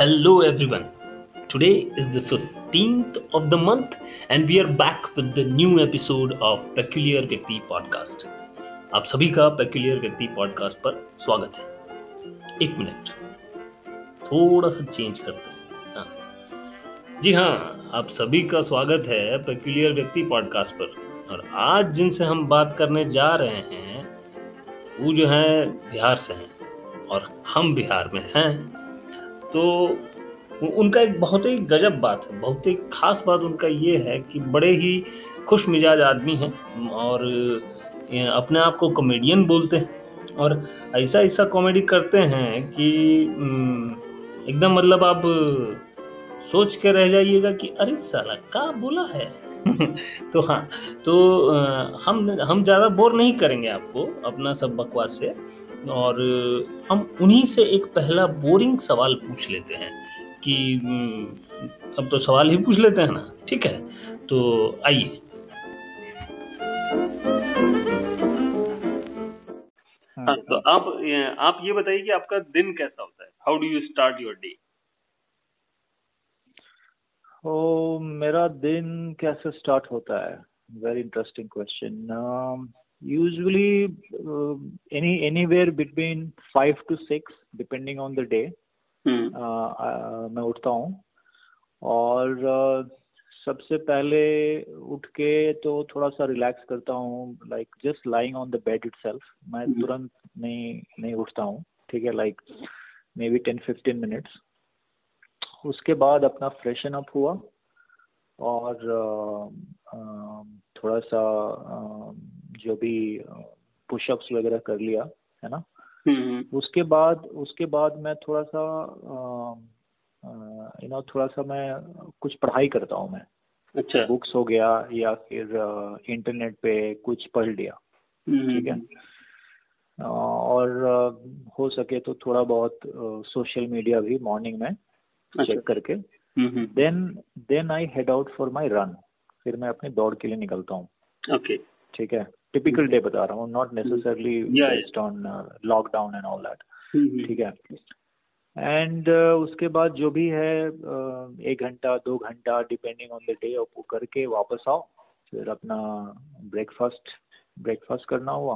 Hello, everyone. Today is the 15th of the month, and we are back with the new episode of Peculiar Vyakti podcast. आप सभी का peculiar व्यक्ति podcast पर स्वागत है एक मिनट थोड़ा सा चेंज करते हैं हाँ। जी हाँ आप सभी का स्वागत है पेक्युलियर व्यक्ति पॉडकास्ट पर और आज जिनसे हम बात करने जा रहे हैं वो जो है बिहार से हैं और हम बिहार में हैं तो उनका एक बहुत ही गजब बात है। बहुत ही खास बात उनका ये है कि बड़े ही खुश मिजाज आदमी हैं और अपने आप को कॉमेडियन बोलते हैं। और ऐसा ऐसा कॉमेडी करते हैं कि एकदम मतलब आप सोच के रह जाइएगा कि, अरे, साला क्या बोला है? तो हाँ तो हम हम ज़्यादा बोर नहीं करेंगे आपको अपना सब बकवास से। और हम उन्हीं से एक पहला बोरिंग सवाल पूछ लेते हैं कि अब तो सवाल ही पूछ लेते हैं ना? ठीक है? तो आइए। हाँ तो आप आप ये बताइए कि आपका दिन कैसा होता है? How do you start your day ओ मेरा दिन कैसे स्टार्ट होता है? Very interesting question usually any anywhere between five to six depending on the day मैं उठता हूँ। और uh, सबसे पहले उठ के तो थोड़ा सा रिलैक्स करता हूँ like just lying on the bed it मैं हम्म। तुरंत नहीं नहीं उठता हूँ। ठीक है like maybe ten fifteen minutes उसके बाद अपना फ्रेशन अप हुआ और थोड़ा सा जो भी पुशअप्स वगैरह कर लिया है ना। उसके बाद उसके बाद मैं थोड़ा सा यू नो थोड़ा सा मैं कुछ पढ़ाई करता हूँ मैं। अच्छा। बुक्स हो गया या फिर इंटरनेट पे कुछ पढ़ लिया ठीक है? और हो सके तो थोड़ा बहुत सोशल मीडिया भी मॉर्निंग में चेक अच्छा। करके। Then then I head out for my run फिर मैं अपनी दौड़ के लिए निकलता हूँ। ओके ठीक है? टिपिकल डे बता रहा हूँ not necessarily based on lockdown and all that ठीक है? एंड uh, उसके बाद जो भी है uh, एक घंटा दो घंटा डिपेंडिंग ऑन द डे वो करके वापस आओ। फिर अपना ब्रेकफास्ट ब्रेकफास्ट करना हुआ।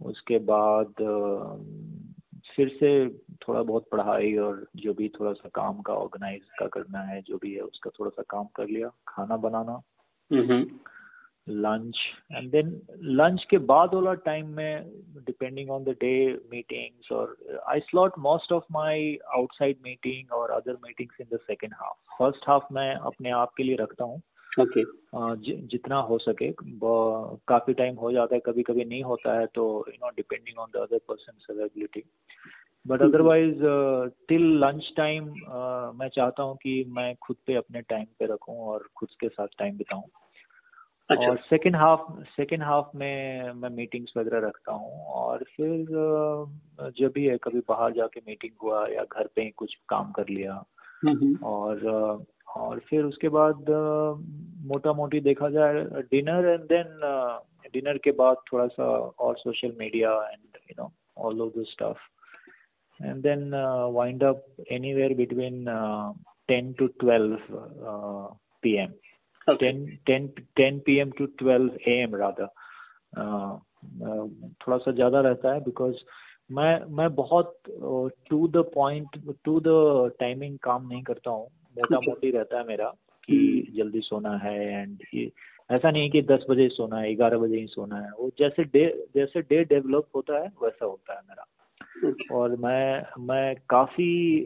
उसके बाद uh, फिर से थोड़ा बहुत पढ़ाई और जो भी थोड़ा सा काम का ऑर्गेनाइज का करना है जो भी है उसका थोड़ा सा काम कर लिया खाना बनाना। लंच एंड देन लंच के बाद वाला टाइम में depending on the day meetings और I slot most of my outside meeting और other meetings in the second half first half मैं अपने आप के लिए रखता हूँ। Okay. जितना हो सके काफ़ी टाइम हो जाता है कभी कभी नहीं होता है तो you know depending on the other person availability but otherwise till lunch time मैं चाहता हूँ कि मैं खुद पे अपने टाइम पे रखूँ और खुद के साथ टाइम बिताऊँ। अच्छा। और सेकेंड हाफ़ सेकेंड हाफ़ में मैं मीटिंग्स वगैरह रखता हूँ और फिर जब भी है कभी बाहर जाके मीटिंग हुआ या घर पे ही कुछ काम कर लिया। और और फिर उसके बाद मोटा मोटी देखा जाए डिनर एंड देन डिनर के बाद थोड़ा सा और social media and you know all of this stuff and then wind up anywhere between ten to twelve P M 10, 10, 10 p.m. to 12 a.m. rather थोड़ा सा ज़्यादा रहता है बिकॉज़ मैं मैं बहुत to the point to the timing काम नहीं करता हूँ मोटा मोटी रहता है मेरा कि हम्म। जल्दी सोना है एंड ये ऐसा नहीं कि दस बजे सोना है ग्यारह बजे ही सोना है। वो जैसे डे जैसे डे डेवलप होता है वैसा होता है मेरा। और मैं मैं काफ़ी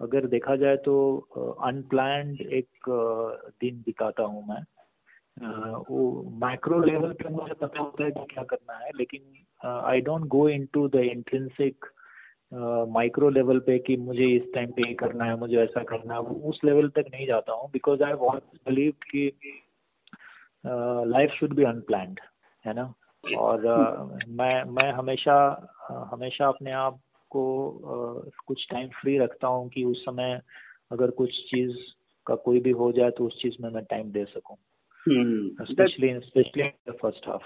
अगर देखा जाए तो अनप्लैंड एक दिन बिताता हूँ मैं। वो माइक्रो लेवल पे मुझे पता होता है कि क्या करना है लेकिन I don't go into the intrinsic micro level पे कि मुझे इस टाइम पे ये करना है मुझे ऐसा करना है उस लेवल तक नहीं जाता हूँ बिकॉज़ आई वॉन्ट बिलीव कि लाइफ शुड बी अनप्लैंड है ना? और uh, मैं मैं हमेशा हमेशा अपने आप को uh, कुछ टाइम फ्री रखता हूँ कि उस समय अगर कुछ चीज़ का कोई भी हो जाए तो उस चीज़ में मैं टाइम दे सकूँ। especially especially in the first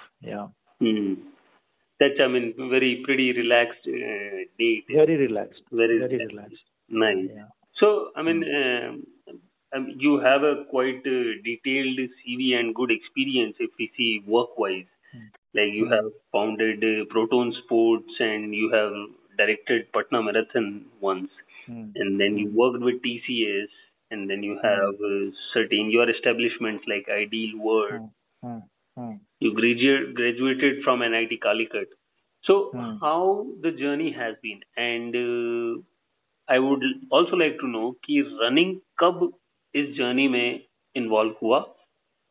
that's i mean very pretty relaxed uh, day very relaxed very, very relaxed Nice. Yeah. So, I mean, uh, um, you have a quite uh, detailed CV and good experience if we see work-wise. Hmm. Like you Hmm. have founded uh, Proton Sports and you have directed Patna Marathon once, Hmm. and then you Hmm. worked with TCS, and then you have uh, certain your establishments like Ideal World. Hmm. Hmm. Hmm. You graduate, graduated from NIT Calicut. So, Hmm. how the journey has been, and uh, I would also like to know कि running कब इस journey में involve हुआ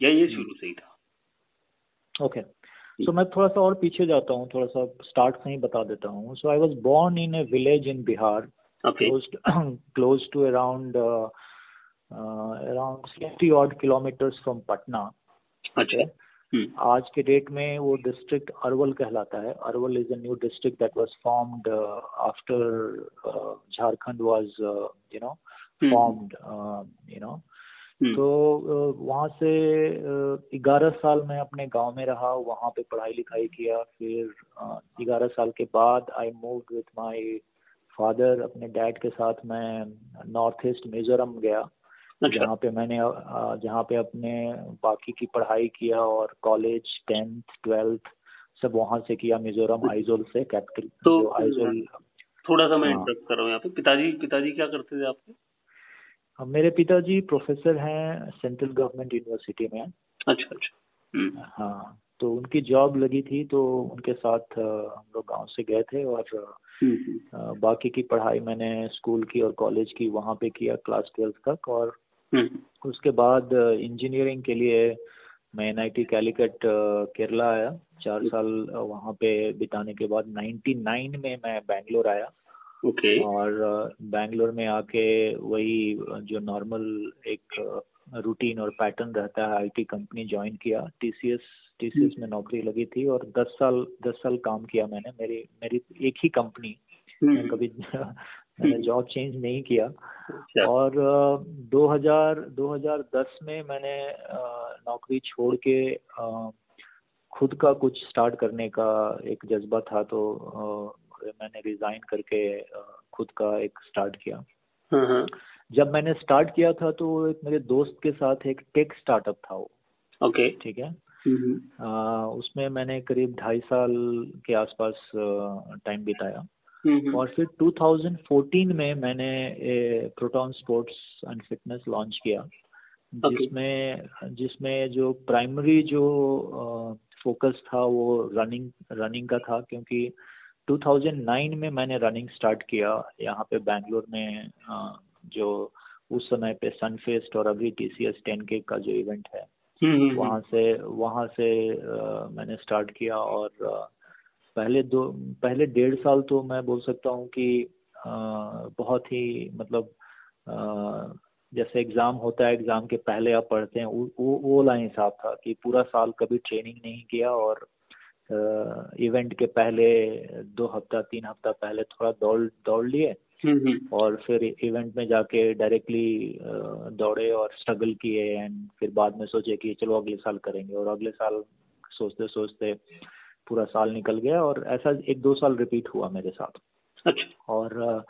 या ये शुरू से ही था ओके सो मैं थोड़ा सा और पीछे जाता हूँ थोड़ा सा स्टार्ट से ही बता देता हूँ so I was born in a village in Bihar around uh, uh, around 60 odd kilometers from Patna. अच्छा हम्म आज के डेट में वो डिस्ट्रिक्ट अरवल कहलाता है. Arwal is a new district that was formed after Jharkhand was you know formed you know तो uh, वहाँ से ग्यारह साल मैं अपने गाँव में रहा वहाँ पे पढ़ाई लिखाई किया फिर ग्यारह साल के बाद I move with my father अपने डैड के साथ मैं नॉर्थ ईस्ट मिजोरम गया। जहाँ पे मैंने जहाँ पे अपने बाकी की पढ़ाई किया और कॉलेज टेंथ ट्वेल्थ सब वहाँ से किया मिजोरम आइजोल से कैपिटल तो, आइजोल थोड़ा सा मैं हाँ। इंटरप्ट कर रहा हूँ यहाँ पे। पिताजी पिताजी क्या करते थे आपके? मेरे पिताजी प्रोफेसर हैं सेंट्रल गवर्नमेंट यूनिवर्सिटी में। अच्छा अच्छा। हम्म, हाँ तो उनकी जॉब लगी थी तो उनके साथ हम लोग गाँव से गए थे और हम्म, हम्म, बाकी की पढ़ाई मैंने स्कूल की और कॉलेज की वहाँ पे किया क्लास ट्वेल्थ तक और उसके बाद इंजीनियरिंग के लिए मैं N I T Calicut Kerala आया। चार साल अ, वहाँ पे बिताने के बाद 99 में मैं बैंगलोर आया। ओके। okay. और बैंगलोर में आके वही जो नॉर्मल एक रूटीन और पैटर्न रहता है आईटी कंपनी ज्वाइन किया। टीसीएस टीसीएस में नौकरी लगी थी और 10 साल 10 साल काम किया मैंने। मेरी मेरी एक ही कंपनी मैं हम्म, कभी मैंने जॉब चेंज नहीं किया। अच्छा। और अ, 2000 2010 में मैंने नौकरी छोड़ के खुद का कुछ स्टार्ट करने का एक जज्बा था तो मैंने रिजाइन करके खुद का एक स्टार्ट किया। हाँ हाँ। जब मैंने स्टार्ट किया था तो एक मेरे दोस्त के साथ एक टेक स्टार्टअप था वो। ओके। ठीक है? हम्म, अ, उसमें मैंने करीब ढाई साल के आसपास टाइम बिताया। हम्म, और फिर 2014 में मैंने Proton sports and fitness launch किया. जिसमें जिसमें जो प्राइमरी जो फोकस था वो रनिंग रनिंग का था क्योंकि 2009 में मैंने रनिंग स्टार्ट किया यहाँ पे बैंगलोर में जो उस समय पे सनफेस्ट और अभी टी सी एस टेन के का जो इवेंट है हम्म, हम्म, वहाँ से वहाँ से मैंने स्टार्ट किया और पहले दो पहले डेढ़ साल तो मैं बोल सकता हूँ कि बहुत ही मतलब जैसे एग्ज़ाम होता है एग्ज़ाम के पहले आप पढ़ते हैं वो वो वाला हिसाब था कि पूरा साल कभी ट्रेनिंग नहीं किया और इवेंट के पहले दो हफ़्ता तीन हफ़्ता पहले थोड़ा दौड़ दौड़ लिए हम्म, हम्म, और फिर इवेंट में जाके डायरेक्टली दौड़े और स्ट्रगल किए एंड फिर बाद में सोचे कि चलो अगले साल करेंगे और अगले साल सोचते सोचते पूरा साल निकल गया और ऐसा एक दो साल रिपीट हुआ मेरे साथ। अच्छा। और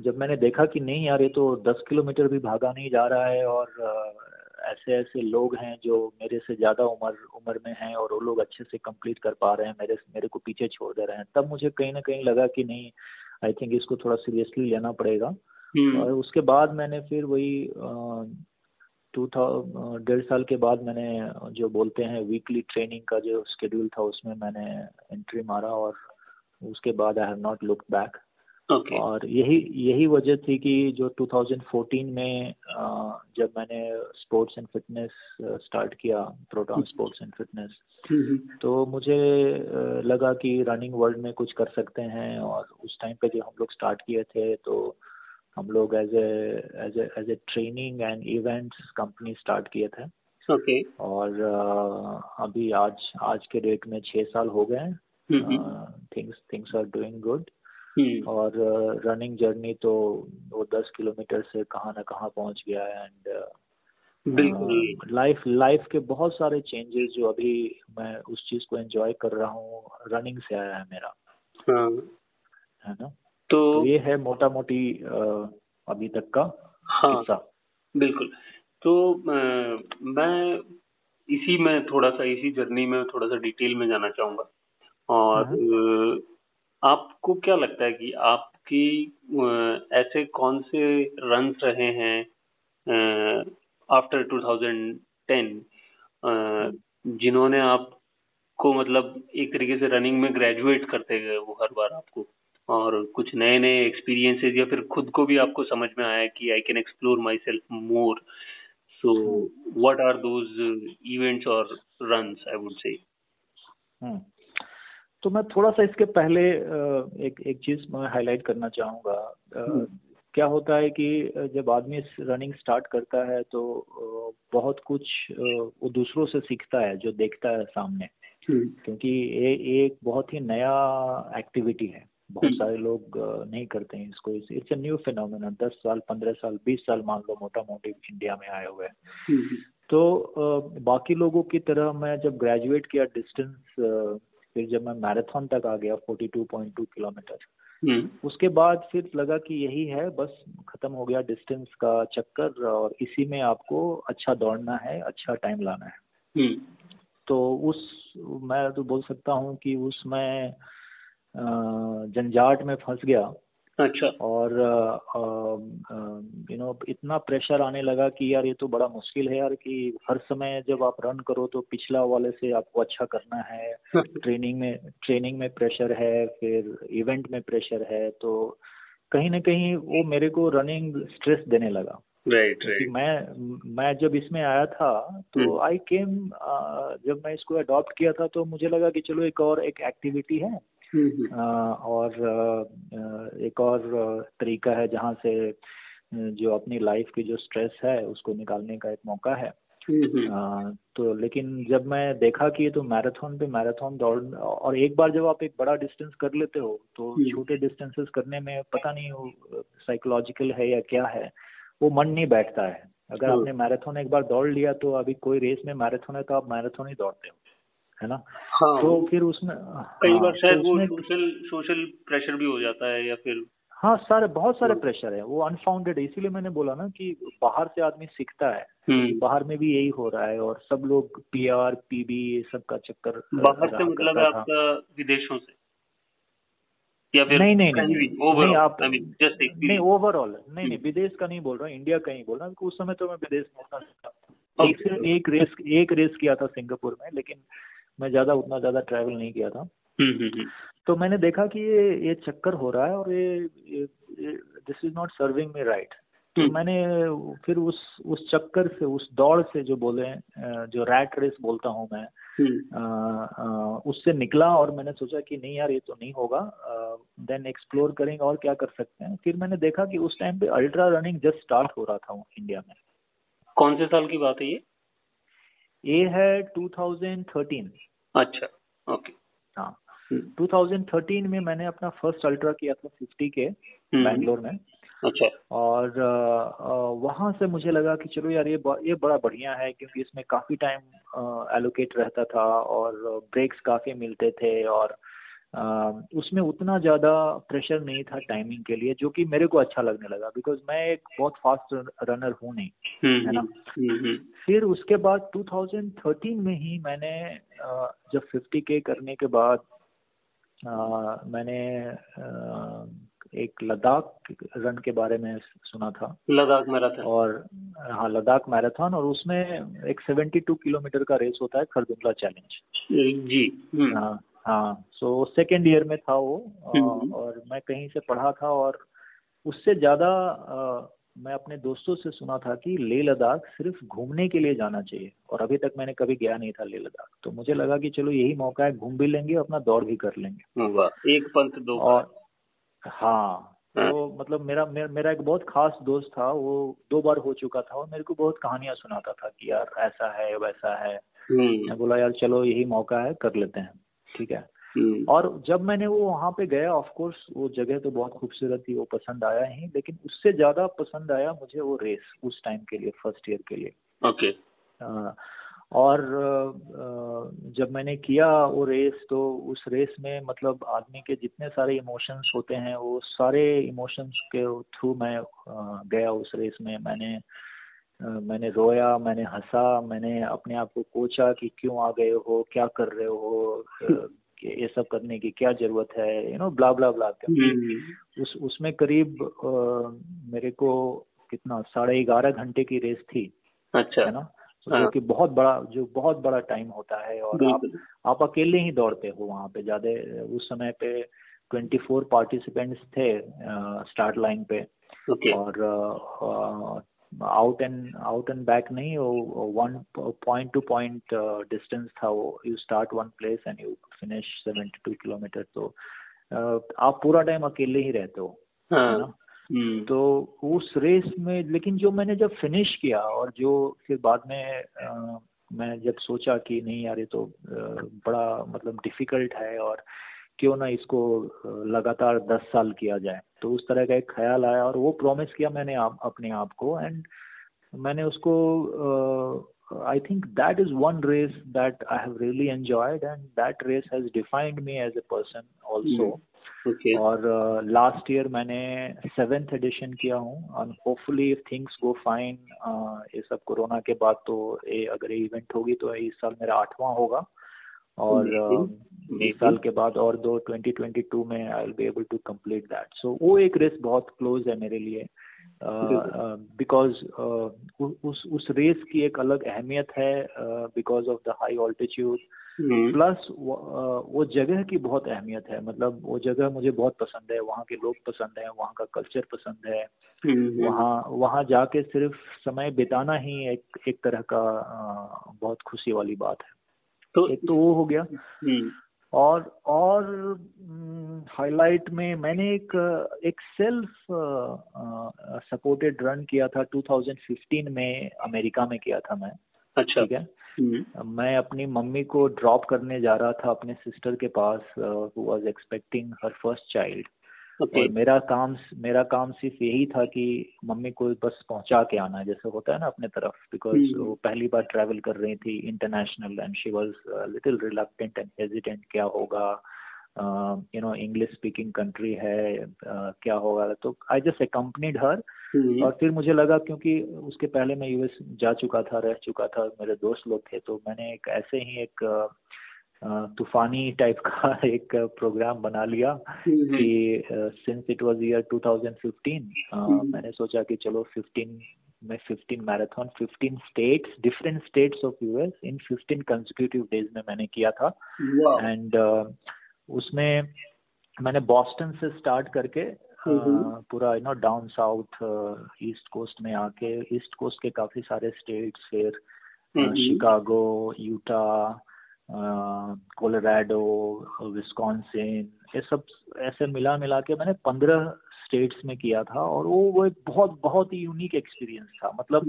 जब मैंने देखा कि नहीं यार ये तो दस किलोमीटर भी भागा नहीं जा रहा है और ऐसे ऐसे लोग हैं जो मेरे से ज़्यादा उम्र उम्र में हैं और वो लोग अच्छे से कंप्लीट कर पा रहे हैं मेरे मेरे को पीछे छोड़ दे रहे हैं। तब मुझे कहीं ना कहीं लगा कि नहीं आई थिंक इसको थोड़ा सीरियसली लेना पड़ेगा। हम्म, और उसके बाद मैंने फिर वही टू था डेढ़ साल के बाद मैंने जो बोलते हैं वीकली ट्रेनिंग का जो शेड्यूल था उसमें मैंने एंट्री मारा और उसके बाद I have not look back और यही यही वजह थी कि जो 2014 में जब मैंने स्पोर्ट्स एंड फिटनेस स्टार्ट किया प्रोटॉन स्पोर्ट्स एंड फिटनेस तो मुझे लगा कि रनिंग वर्ल्ड में कुछ कर सकते हैं और उस टाइम पे जो हम लोग स्टार्ट किए थे तो हम लोग as as as a training and events company start किए थे। ओके और अ, अभी आज आज के डेट में छः साल हो गए things things are doing good और रनिंग जर्नी तो वो दस किलोमीटर से कहाँ ना कहाँ पहुँच गया है एंड बिल्कुल। लाइफ लाइफ के बहुत सारे चेंजेस जो अभी मैं उस चीज़ को एंजॉय कर रहा हूँ रनिंग से आया है मेरा। हाँ। है ना? तो तो ये है मोटा मोटी अभी तक का हाँ किस्सा। बिल्कुल। तो आ, मैं इसी में थोड़ा सा इसी जर्नी में थोड़ा सा डिटेल में जाना चाहूँगा। और हाँ। आपको क्या लगता है कि आपकी ऐसे कौन से रन रहे हैं आफ्टर 2010 जिन्होंने आपको मतलब एक तरीके से रनिंग में ग्रेजुएट करते गए वो हर बार आपको? और कुछ नए नए एक्सपीरियंसेस या फिर खुद को भी आपको समझ में आया कि I can explore myself more so what are those events और रन्स आई वुड से तो मैं थोड़ा सा इसके पहले एक एक चीज़ मैं हाईलाइट करना चाहूँगा। हम्म। क्या होता है कि जब आदमी रनिंग स्टार्ट करता है तो बहुत कुछ वो दूसरों से सीखता है जो देखता है सामने। हम्म। क्योंकि ये एक बहुत ही नया एक्टिविटी है। बहुत हम्म। सारे लोग नहीं करते हैं इसको इट्स अ न्यू फिनोमिना दस साल पंद्रह साल बीस साल मान लो मोटा मोटी इंडिया में आए हुए हम्म, तो बाकी लोगों की तरह मैं जब ग्रेजुएट किया डिस्टेंस फिर जब मैं मैराथन तक आ गया forty two point two kilometre हम्म। उसके बाद फिर लगा कि यही है बस खत्म हो गया डिस्टेंस का चक्कर और इसी में आपको अच्छा दौड़ना है अच्छा टाइम लाना है हम्म। तो उस मैं तो बोल सकता हूँ कि उसमें जंजाट में फंस गया अच्छा और यू नो इतना प्रेशर आने लगा कि यार ये तो बड़ा मुश्किल है यार कि हर समय जब आप रन करो तो पिछला वाले से आपको अच्छा करना है ट्रेनिंग में ट्रेनिंग में प्रेशर है फिर इवेंट में प्रेशर है तो कहीं ना कहीं वो मेरे को रनिंग स्ट्रेस देने लगा राइट right, right. मैं मैं जब इसमें आया था तो आई हम्म। केम जब मैं इसको अडॉप्ट किया था तो मुझे लगा कि चलो एक और एक एक्टिविटी है हम्म, हम्म। और एक और तरीका है जहाँ से जो अपनी लाइफ की जो स्ट्रेस है उसको निकालने का एक मौका है। तो लेकिन जब मैं देखा कि तो मैराथन पे मैराथन दौड़ और एक बार जब आप एक बड़ा डिस्टेंस कर लेते हो तो छोटे डिस्टेंसेस करने में पता नहीं वो साइकोलॉजिकल है या क्या है वो मन नहीं बैठता है। अगर आपने मैराथन एक बार दौड़ लिया तो अभी कोई रेस में मैराथन है तो आप मैराथन ही दौड़ते हो। है ना? हाँ, तो फिर उसमें कई हाँ, बार तो शायद वो सोशल सोशल प्रेशर भी हो जाता है या फिर हाँ सारे बहुत सारे प्रेशर हाँ। है। वो अनफाउंडेड है। इसीलिए मैंने बोला ना कि बाहर से आदमी सीखता है। हम्म। बाहर में भी यही हो रहा है और सब लोग पी आर पीबी ये सब का चक्कर बाहर से मतलब है आपका विदेशों से? या फिर नहीं नहीं नहीं, नहीं आप नहीं ओवरऑल नहीं नहीं विदेश का नहीं बोल रहा हूँ इंडिया का ही बोल रहा हूँ उस समय तो मैं विदेश में एक एक रेस एक रेस किया था सिंगापुर में लेकिन मैं ज़्यादा उतना ज़्यादा ट्रैवल नहीं किया था। हम्म, हम्म, हम्म। तो मैंने देखा कि ये ये चक्कर हो रहा है और ये this is not serving me right तो मैंने फिर उस उस चक्कर से उस दौड़ से जो बोले जो रैट रेस बोलता हूँ मैं आ, आ, उससे निकला और मैंने सोचा कि नहीं यार ये तो नहीं होगा। देन एक्सप्लोर करेंगे और क्या कर सकते हैं। फिर मैंने देखा कि उस टाइम पे अल्ट्रा रनिंग जस्ट स्टार्ट हो रहा था इंडिया में। कौन से साल की बात है ये? ये है 2013 अच्छा ओके हाँ। 2013 हम्म। में मैंने अपना फ़र्स्ट अल्ट्रा किया था 50 के हम्म। बैंगलोर में। अच्छा। और वहाँ से मुझे लगा कि चलो यार ये ये बड़ा बढ़िया है क्योंकि इसमें काफ़ी टाइम एलोकेट रहता था और ब्रेक्स काफ़ी मिलते थे और उसमें उतना ज़्यादा प्रेशर नहीं था टाइमिंग के लिए जो कि मेरे को अच्छा लगने लगा बिकॉज़ मैं एक बहुत फास्ट रनर हूँ नहीं हम्म, है ना? हम्म, हम्म, फिर उसके बाद 2013 में ही मैंने जब 50 के करने के बाद मैंने एक लद्दाख रन के बारे में सुना था। लद्दाख मैराथन और हाँ लद्दाख मैराथन और उसमें एक 72 किलोमीटर का रेस होता है खरदुंगला चैलेंज जी हाँ। हाँ सो सेकेंड ईयर में था वो हम्म। और मैं कहीं से पढ़ा था और उससे ज़्यादा मैं अपने दोस्तों से सुना था कि लेह लद्दाख सिर्फ़ घूमने के लिए जाना चाहिए और अभी तक मैंने कभी गया नहीं था लेह लद्दाख। तो मुझे लगा कि चलो यही मौका है घूम भी लेंगे अपना दौड़ भी कर लेंगे। एक पंथ दो और हाँ। तो मतलब मेरा मेरा, मेरा एक बहुत खास दोस्त था वो दो बार हो चुका था और मेरे को बहुत कहानियाँ सुनाता था कि यार ऐसा है वैसा है। हम्म। मैं बोला यार चलो यही मौका है कर लेते हैं। ठीक है। हम्म। और जब मैंने वो वहाँ पे गया ऑफ़ कोर्स वो जगह तो बहुत खूबसूरत थी वो पसंद आया ही लेकिन उससे ज़्यादा पसंद आया मुझे वो रेस उस टाइम के लिए फ़र्स्ट ईयर के लिए। ओके और जब मैंने किया वो रेस तो उस रेस में मतलब आदमी के जितने सारे इमोशंस होते हैं वो सारे इमोशंस के थ्रू मैं गया उस रेस में। मैंने मैंने रोया मैंने हंसा मैंने अपने आप को कोचा कि क्यों आ गए हो क्या कर रहे हो ये सब करने की क्या ज़रूरत है you know blah blah blah उस उसमें करीब मेरे को कितना साढ़े ग्यारह घंटे की रेस थी अच्छा। है ना? हाँ. जो कि बहुत बड़ा जो बहुत बड़ा टाइम होता है और आप आप अकेले ही दौड़ते हो वहाँ पे। ज़्यादा उस समय पे ट्वेंटी फोर पार्टिसिपेंट्स थे स्टार्ट लाइन पे। okay. और out and out and back नहीं वो one point to point distance था वो you start one place and you finish seventy two kilometre तो uh, आप पूरा टाइम अकेले ही रहते हो हाँ. ना हम्म। तो उस रेस में लेकिन जो मैंने जब फिनिश किया और जो फिर बाद में आ, मैं जब सोचा कि नहीं यार ये तो बड़ा मतलब डिफ़िकल्ट है और क्यों ना इसको लगातार दस साल किया जाए तो उस तरह का एक ख्याल आया और वो प्रॉमिस किया मैंने आप, अपने आप को एंड मैंने उसको I think that is one race that I have really enjoyed and that race has defined me as a person also okay. और लास्ट uh, ईयर मैंने सेवेंथ एडिशन किया हूँ और hopefully if things go fine ये सब corona के बाद तो ये अगर ये इवेंट होगी तो इस साल मेरा आठवां होगा। और इस साल के बाद और दो 2022 में I be able to complete that so वो एक रेस बहुत क्लोज है मेरे लिए बिकॉज़ उस उस रेस की एक अलग अहमियत है because of the high altitude plus वो जगह की बहुत अहमियत है मतलब वो जगह मुझे बहुत पसंद है वहाँ के लोग पसंद है वहाँ का कल्चर पसंद है। हम्म। वहाँ वहाँ जाके सिर्फ़ समय बिताना ही एक एक तरह का बहुत खुशी वाली बात है। तो एक तो वो हो गया। हम्म। और और हाईलाइट में मैंने एक एक सेल्फ सपोर्टेड रन किया था 2015 में अमेरिका में किया था मैं। अच्छा। ठीक है? हम्म। मैं अपनी मम्मी को ड्रॉप करने जा रहा था अपने सिस्टर के पास who was expecting her first child और मेरा काम मेरा काम सिर्फ़ यही था कि मम्मी को बस पहुँचा के आना जैसे होता है ना अपने तरफ़ बिकॉज़ हम्म। वो पहली बार ट्रैवल कर रही थी international and she was little reluctant and hesitant क्या होगा? You know English speaking country है uh, क्या होगा? तो आई जस्ट अकम्पनीड हर और फिर मुझे लगा क्योंकि उसके पहले मैं यूएस जा चुका था रह चुका था मेरे दोस्त लोग थे तो मैंने एक ऐसे ही एक तूफानी टाइप का एक प्रोग्राम बना लिया हम्म। कि सिंस इट वाज ईयर 2015 मैंने सोचा कि चलो 15 में 15 marathon 15 states different states of US in 15 consecutive days में मैंने किया था। एंड उसमें मैंने बॉस्टन से स्टार्ट करके पूरा you know down south east coast में आके ईस्ट कोस्ट के काफ़ी सारे स्टेट्स फिर शिकागो यूटा कोलोराडो विस्कॉन्सिन ये सब ऐसे मिला मिला के मैंने पंद्रह स्टेट्स में किया था और वो वो एक बहुत बहुत ही यूनिक एक्सपीरियंस था। मतलब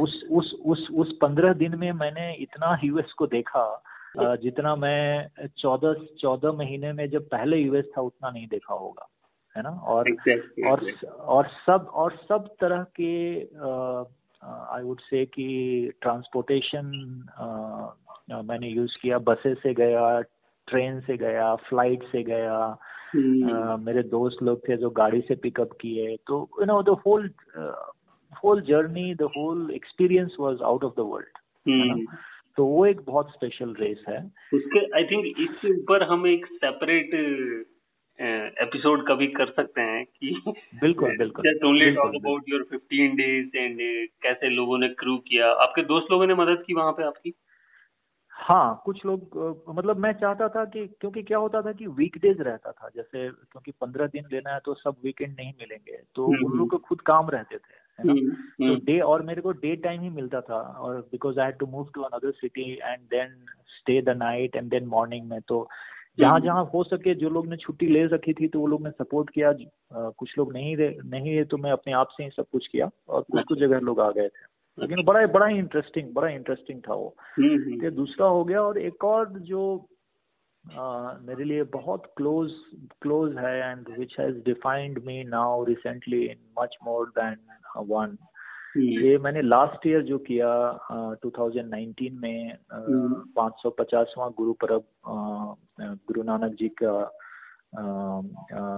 उस उस उस उस पंद्रह दिन में मैंने इतना यूएस को देखा जितना मैं चौदह चौदह महीने में जब पहले यूएस था उतना नहीं देखा होगा है ना? और exactly, और और सब और सब तरह के आई वुड से कि ट्रांसपोर्टेशन मैंने यूज़ किया। बसेस से गया ट्रेन से गया फ़्लाइट से गया। uh, मेरे दोस्त लोग थे जो गाड़ी से पिकअप किए। तो you know the whole whole journey the whole experience was out of the world तो वो एक बहुत स्पेशल रेस है। उसके आई थिंक इसके ऊपर हम एक सेपरेट एपिसोड कभी कर सकते हैं कि बिल्कुल बिल्कुल। Just only talk about your 15 days and कैसे लोगों ने क्रू किया। आपके दोस्त लोगों ने मदद की वहाँ पे आपकी? हाँ कुछ लोग मतलब मैं चाहता था कि क्योंकि क्या होता था कि वीकडेज रहता था जैसे क्योंकि पंद्रह दिन लेना है तो सब वीकेंड नहीं मिलेंगे तो हम्म, उन लोग को खुद काम रहते थे है ना? हम्म, तो डे और मेरे को डे टाइम ही मिलता था और because I had to move to another city and then stay the night and then morning में तो जहाँ जहाँ हो सके जो लोग ने छुट्टी ले रखी थी तो वो लोग ने सपोर्ट किया कुछ लोग नहीं रहे नहीं है तो मैं अपने आप से ही सब कुछ किया और कुछ कुछ जगह लोग आ गए थे। लेकिन बड़ा बड़ा ही इंटरेस्टिंग बड़ा इंटरेस्टिंग था वो। ये दूसरा हो गया और एक और जो आ, मेरे लिए बहुत क्लोज क्लोज है and which has defined me now recently in much more than one ये मैंने लास्ट ईयर जो किया uh, 2019 में पाँच सौ पचासवा गुरु परब गुरु नानक जी का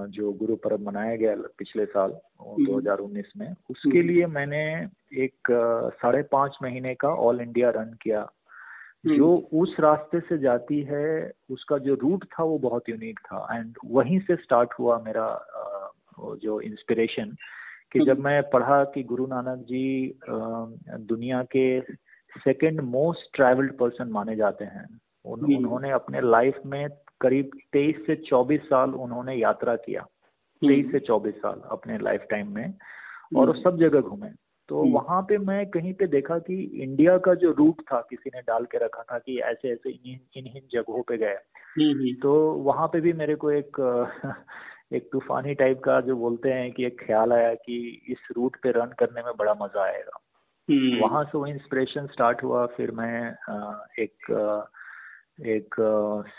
जो गुरु परब मनाया गया पिछले साल 2019 में उसके लिए मैंने एक साढ़े पाँच महीने का ऑल इंडिया रन किया। जो उस रास्ते से जाती है उसका जो रूट था वो बहुत यूनिक था। एंड वहीं से स्टार्ट हुआ मेरा जो इंस्पिरेशन कि जब मैं पढ़ा कि गुरु नानक जी दुनिया के सेकंड मोस्ट ट्रैवल्ड पर्सन माने जाते हैं। उन, उन्होंने अपने लाइफ में करीब तेईस से चौबीस साल उन्होंने यात्रा किया। तेईस से चौबीस साल अपने लाइफ टाइम में। और वो सब जगह घूमे। तो वहाँ पे मैं कहीं पे देखा कि इंडिया का जो रूट था किसी ने डाल के रखा था कि ऐसे ऐसे इन इन इन जगहों पे गए। तो वहाँ पे भी मेरे को एक एक तूफानी टाइप का जो बोलते हैं कि एक ख्याल आया कि इस रूट पे रन करने में बड़ा मज़ा आएगा। वहाँ से वो इंस्पिरेशन स्टार्ट हुआ फिर मैं एक एक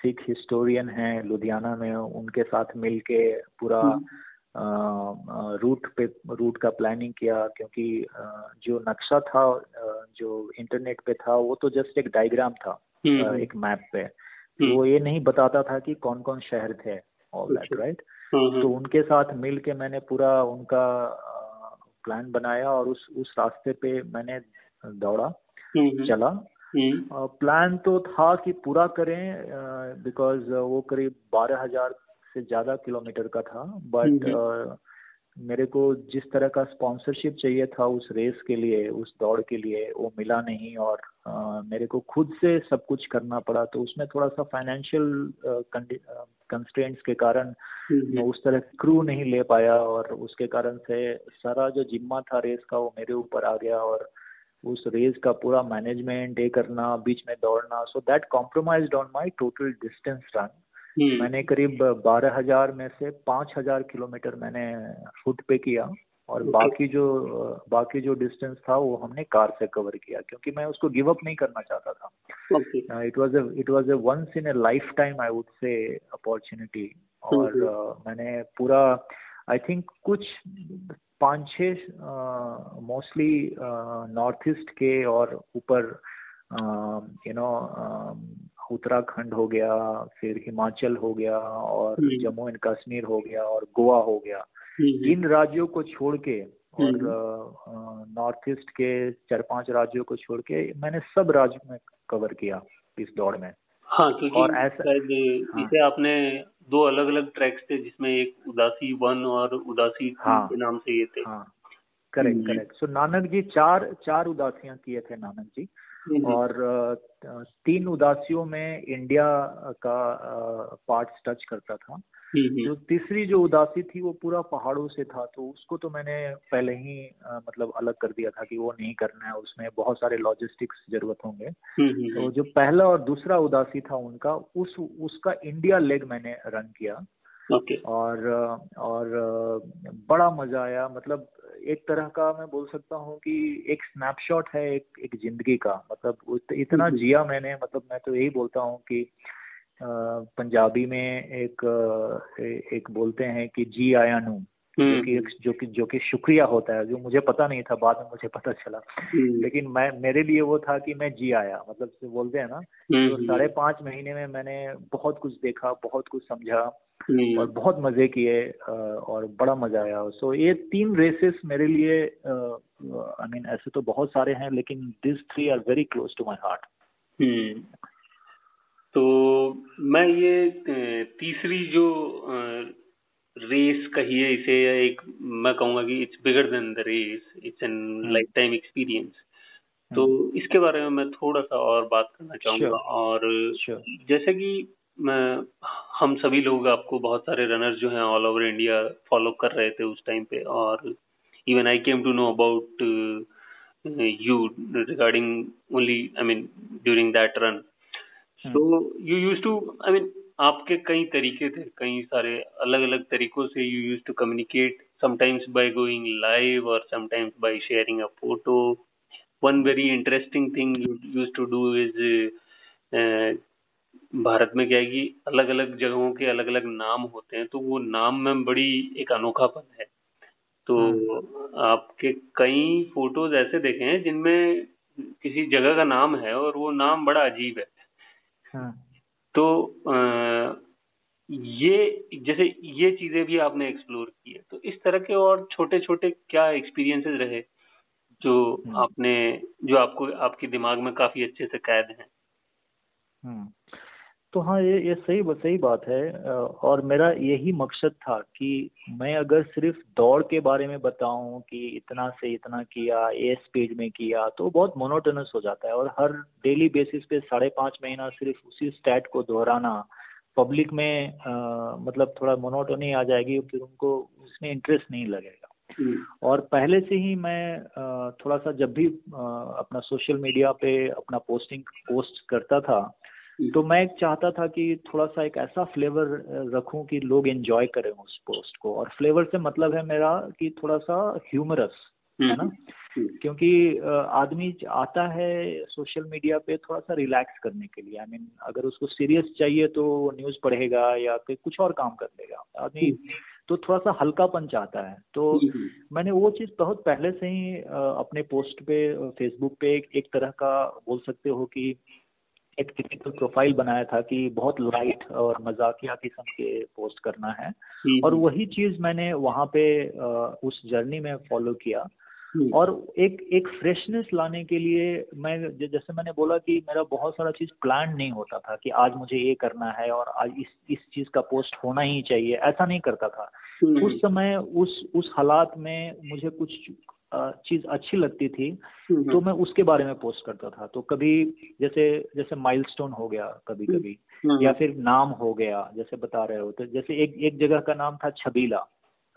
सिख हिस्टोरियन है लुधियाना में उनके साथ मिल के पूरा रूट पे रूट का प्लानिंग किया क्योंकि जो नक्शा था जो इंटरनेट पे था वो तो जस्ट एक डायग्राम था एक मैप पे। तो वो ये नहीं बताता था कि कौन कौन शहर थे ऑल दैट राइट तो उनके साथ मिल के मैंने पूरा उनका प्लान बनाया और उस उस रास्ते पे मैंने दौड़ा चला। प्लान तो था कि पूरा करें बिकॉज़ वो करीब बारह हज़ार से ज़्यादा किलोमीटर का था बट मेरे को जिस तरह का स्पॉन्सरशिप चाहिए था उस रेस के लिए उस दौड़ के लिए वो मिला नहीं और आ, मेरे को खुद से सब कुछ करना पड़ा। तो उसमें थोड़ा सा फाइनेंशियल कंस्ट्रेंट्स के कारण मैं उस तरह क्रू नहीं ले पाया और उसके कारण से सारा जो जिम्मा था रेस का वो मेरे ऊपर आ गया और उस रेस का पूरा मैनेजमेंट ये करना बीच में दौड़ना so that compromise on my total distance run मैंने करीब बारह हज़ार में से पाँच हज़ार किलोमीटर मैंने फुट पे किया और बाकी जो बाकी जो डिस्टेंस था वो हमने कार से कवर किया क्योंकि मैं उसको गिव अप नहीं करना चाहता था। It was it was a once in a lifetime I would say opportunity और uh, मैंने पूरा आई थिंक कुछ पाँच छः मोस्टली नॉर्थ ईस्ट के और ऊपर यू नो उत्तराखंड हो गया फिर हिमाचल हो गया और हम्म। जम्मू एंड कश्मीर हो गया और गोवा हो गया। हम्म। इन राज्यों को छोड़ के और नॉर्थ ईस्ट के चार पाँच राज्यों को छोड़ के मैंने सब राज्य में कवर किया इस दौड़ में। हाँ क्योंकि और ऐसा हाँ, इसे आपने दो अलग अलग ट्रैक्स थे जिसमें एक उदासी वन और उदासी हाँ, के नाम से ये थे। हाँ। Correct correct. So Nanak ji चार चार उदासियाँ किए थे नानक जी। और तीन उदासियों में इंडिया का पार्ट टच करता था। जो तीसरी जो उदासी थी वो पूरा पहाड़ों से था तो उसको तो मैंने पहले ही मतलब अलग कर दिया था कि वो नहीं करना है उसमें बहुत सारे लॉजिस्टिक्स ज़रूरत होंगे। तो जो पहला और दूसरा उदासी था उनका उस उसका इंडिया लेग मैंने रन किया। Okay. और और बड़ा मज़ा आया। मतलब एक तरह का मैं बोल सकता हूँ कि एक स्नैपशॉट है एक एक ज़िंदगी का। मतलब इतना जिया मैंने मतलब मैं तो यही बोलता हूँ कि पंजाबी में एक एक बोलते हैं कि जी आया नू। जो कि जो कि जो कि शुक्रिया होता है जो मुझे पता नहीं था बाद में मुझे पता चला। लेकिन मैं मेरे लिए वो था कि मैं जी आया। मतलब बोलते हैं ना तो साढ़े पाँच महीने में मैंने बहुत कुछ देखा बहुत कुछ समझा। और बहुत मज़े किए और बड़ा मज़ा आया सो so, ये तीन रेसेस मेरे लिए आई मीन ऐसे तो बहुत सारे हैं लेकिन this three are very close to my heart तो मैं ये तीसरी जो रेस कहिए इसे एक मैं कहूँगा कि it's bigger than the race it's an lifetime experience तो हम्म। इसके बारे में मैं थोड़ा सा और बात करना चाहूँगा sure. और sure. जैसे कि हम सभी लोग आपको बहुत सारे रनर्स जो हैं ऑल ओवर इंडिया फॉलो कर रहे थे उस टाइम पे और even I came to know about you regarding only I mean during that run so you use to I mean आपके कई तरीके थे कई सारे अलग अलग तरीकों से you use to communicate sometimes by going live और sometimes by sharing a photo one very interesting thing you use to do is Bharat में क्या है कि अलग अलग जगहों के अलग अलग नाम होते हैं तो वो नाम में बड़ी एक अनोखापन है तो हाँ। आपके कई फ़ोटोज़ ऐसे देखे हैं जिनमें किसी जगह का नाम है और वो नाम बड़ा अजीब है हाँ। तो आ, ये जैसे ये चीज़ें भी आपने एक्सप्लोर की है तो इस तरह के और छोटे छोटे क्या एक्सपीरियंसेस रहे जो हाँ। आपने जो आपको आपके दिमाग में काफ़ी अच्छे से कैद हैं तो हाँ ये ये सही सही बात है। और मेरा यही मकसद था कि मैं अगर सिर्फ़ दौड़ के बारे में बताऊँ कि इतना से इतना किया ये स्पीड में किया तो बहुत मोनोटोनस हो जाता है। और हर डेली बेसिस पे साढ़े पाँच महीना सिर्फ़ उसी स्टैट को दोहराना पब्लिक में आ, मतलब थोड़ा मोनोटोनी आ जाएगी फिर उनको उसमें इंटरेस्ट नहीं लगेगा। हम्म। और पहले से ही मैं थोड़ा सा जब भी अपना सोशल मीडिया पे अपना पोस्टिंग पोस्ट करता था तो मैं चाहता था कि थोड़ा सा एक ऐसा फ्लेवर रखूँ कि लोग एंजॉय करें उस पोस्ट को। और फ्लेवर से मतलब है मेरा कि थोड़ा सा ह्यूमरस है ना? हम्म। क्योंकि आदमी आता है सोशल मीडिया पे थोड़ा सा रिलैक्स करने के लिए। आई I मीन mean, अगर उसको सीरियस चाहिए तो न्यूज़ पढ़ेगा या फिर कुछ और काम कर लेगा। आदमी हम्म। तो थोड़ा सा हल्कापन चाहता है। तो हम्म, मैंने वो चीज़ बहुत पहले से ही अपने पोस्ट पे फेसबुक पे एक तरह का बोल सकते हो कि एक टिपिकल प्रोफ़ाइल बनाया था कि बहुत लाइट और मजाकिया किस्म के पोस्ट करना है हम्म। और वही चीज़ मैंने वहाँ पे उस जर्नी में फॉलो किया हम्म। और एक एक फ्रेशनेस लाने के लिए मैं जैसे मैंने बोला कि मेरा बहुत सारा चीज़ प्लान नहीं होता था कि आज मुझे ये करना है और आज इस इस चीज़ का पोस्ट होना ही चाहिए ऐसा नहीं करता था हम्म। उस समय उस उस हालात में मुझे कुछ चीज़ अच्छी लगती थी हम्म, तो हम्म। मैं उसके बारे में पोस्ट करता था। तो कभी जैसे जैसे माइलस्टोन हो गया कभी हम्म, कभी या फिर नाम हो गया जैसे बता रहे हो तो जैसे एक एक जगह का नाम था छबीला।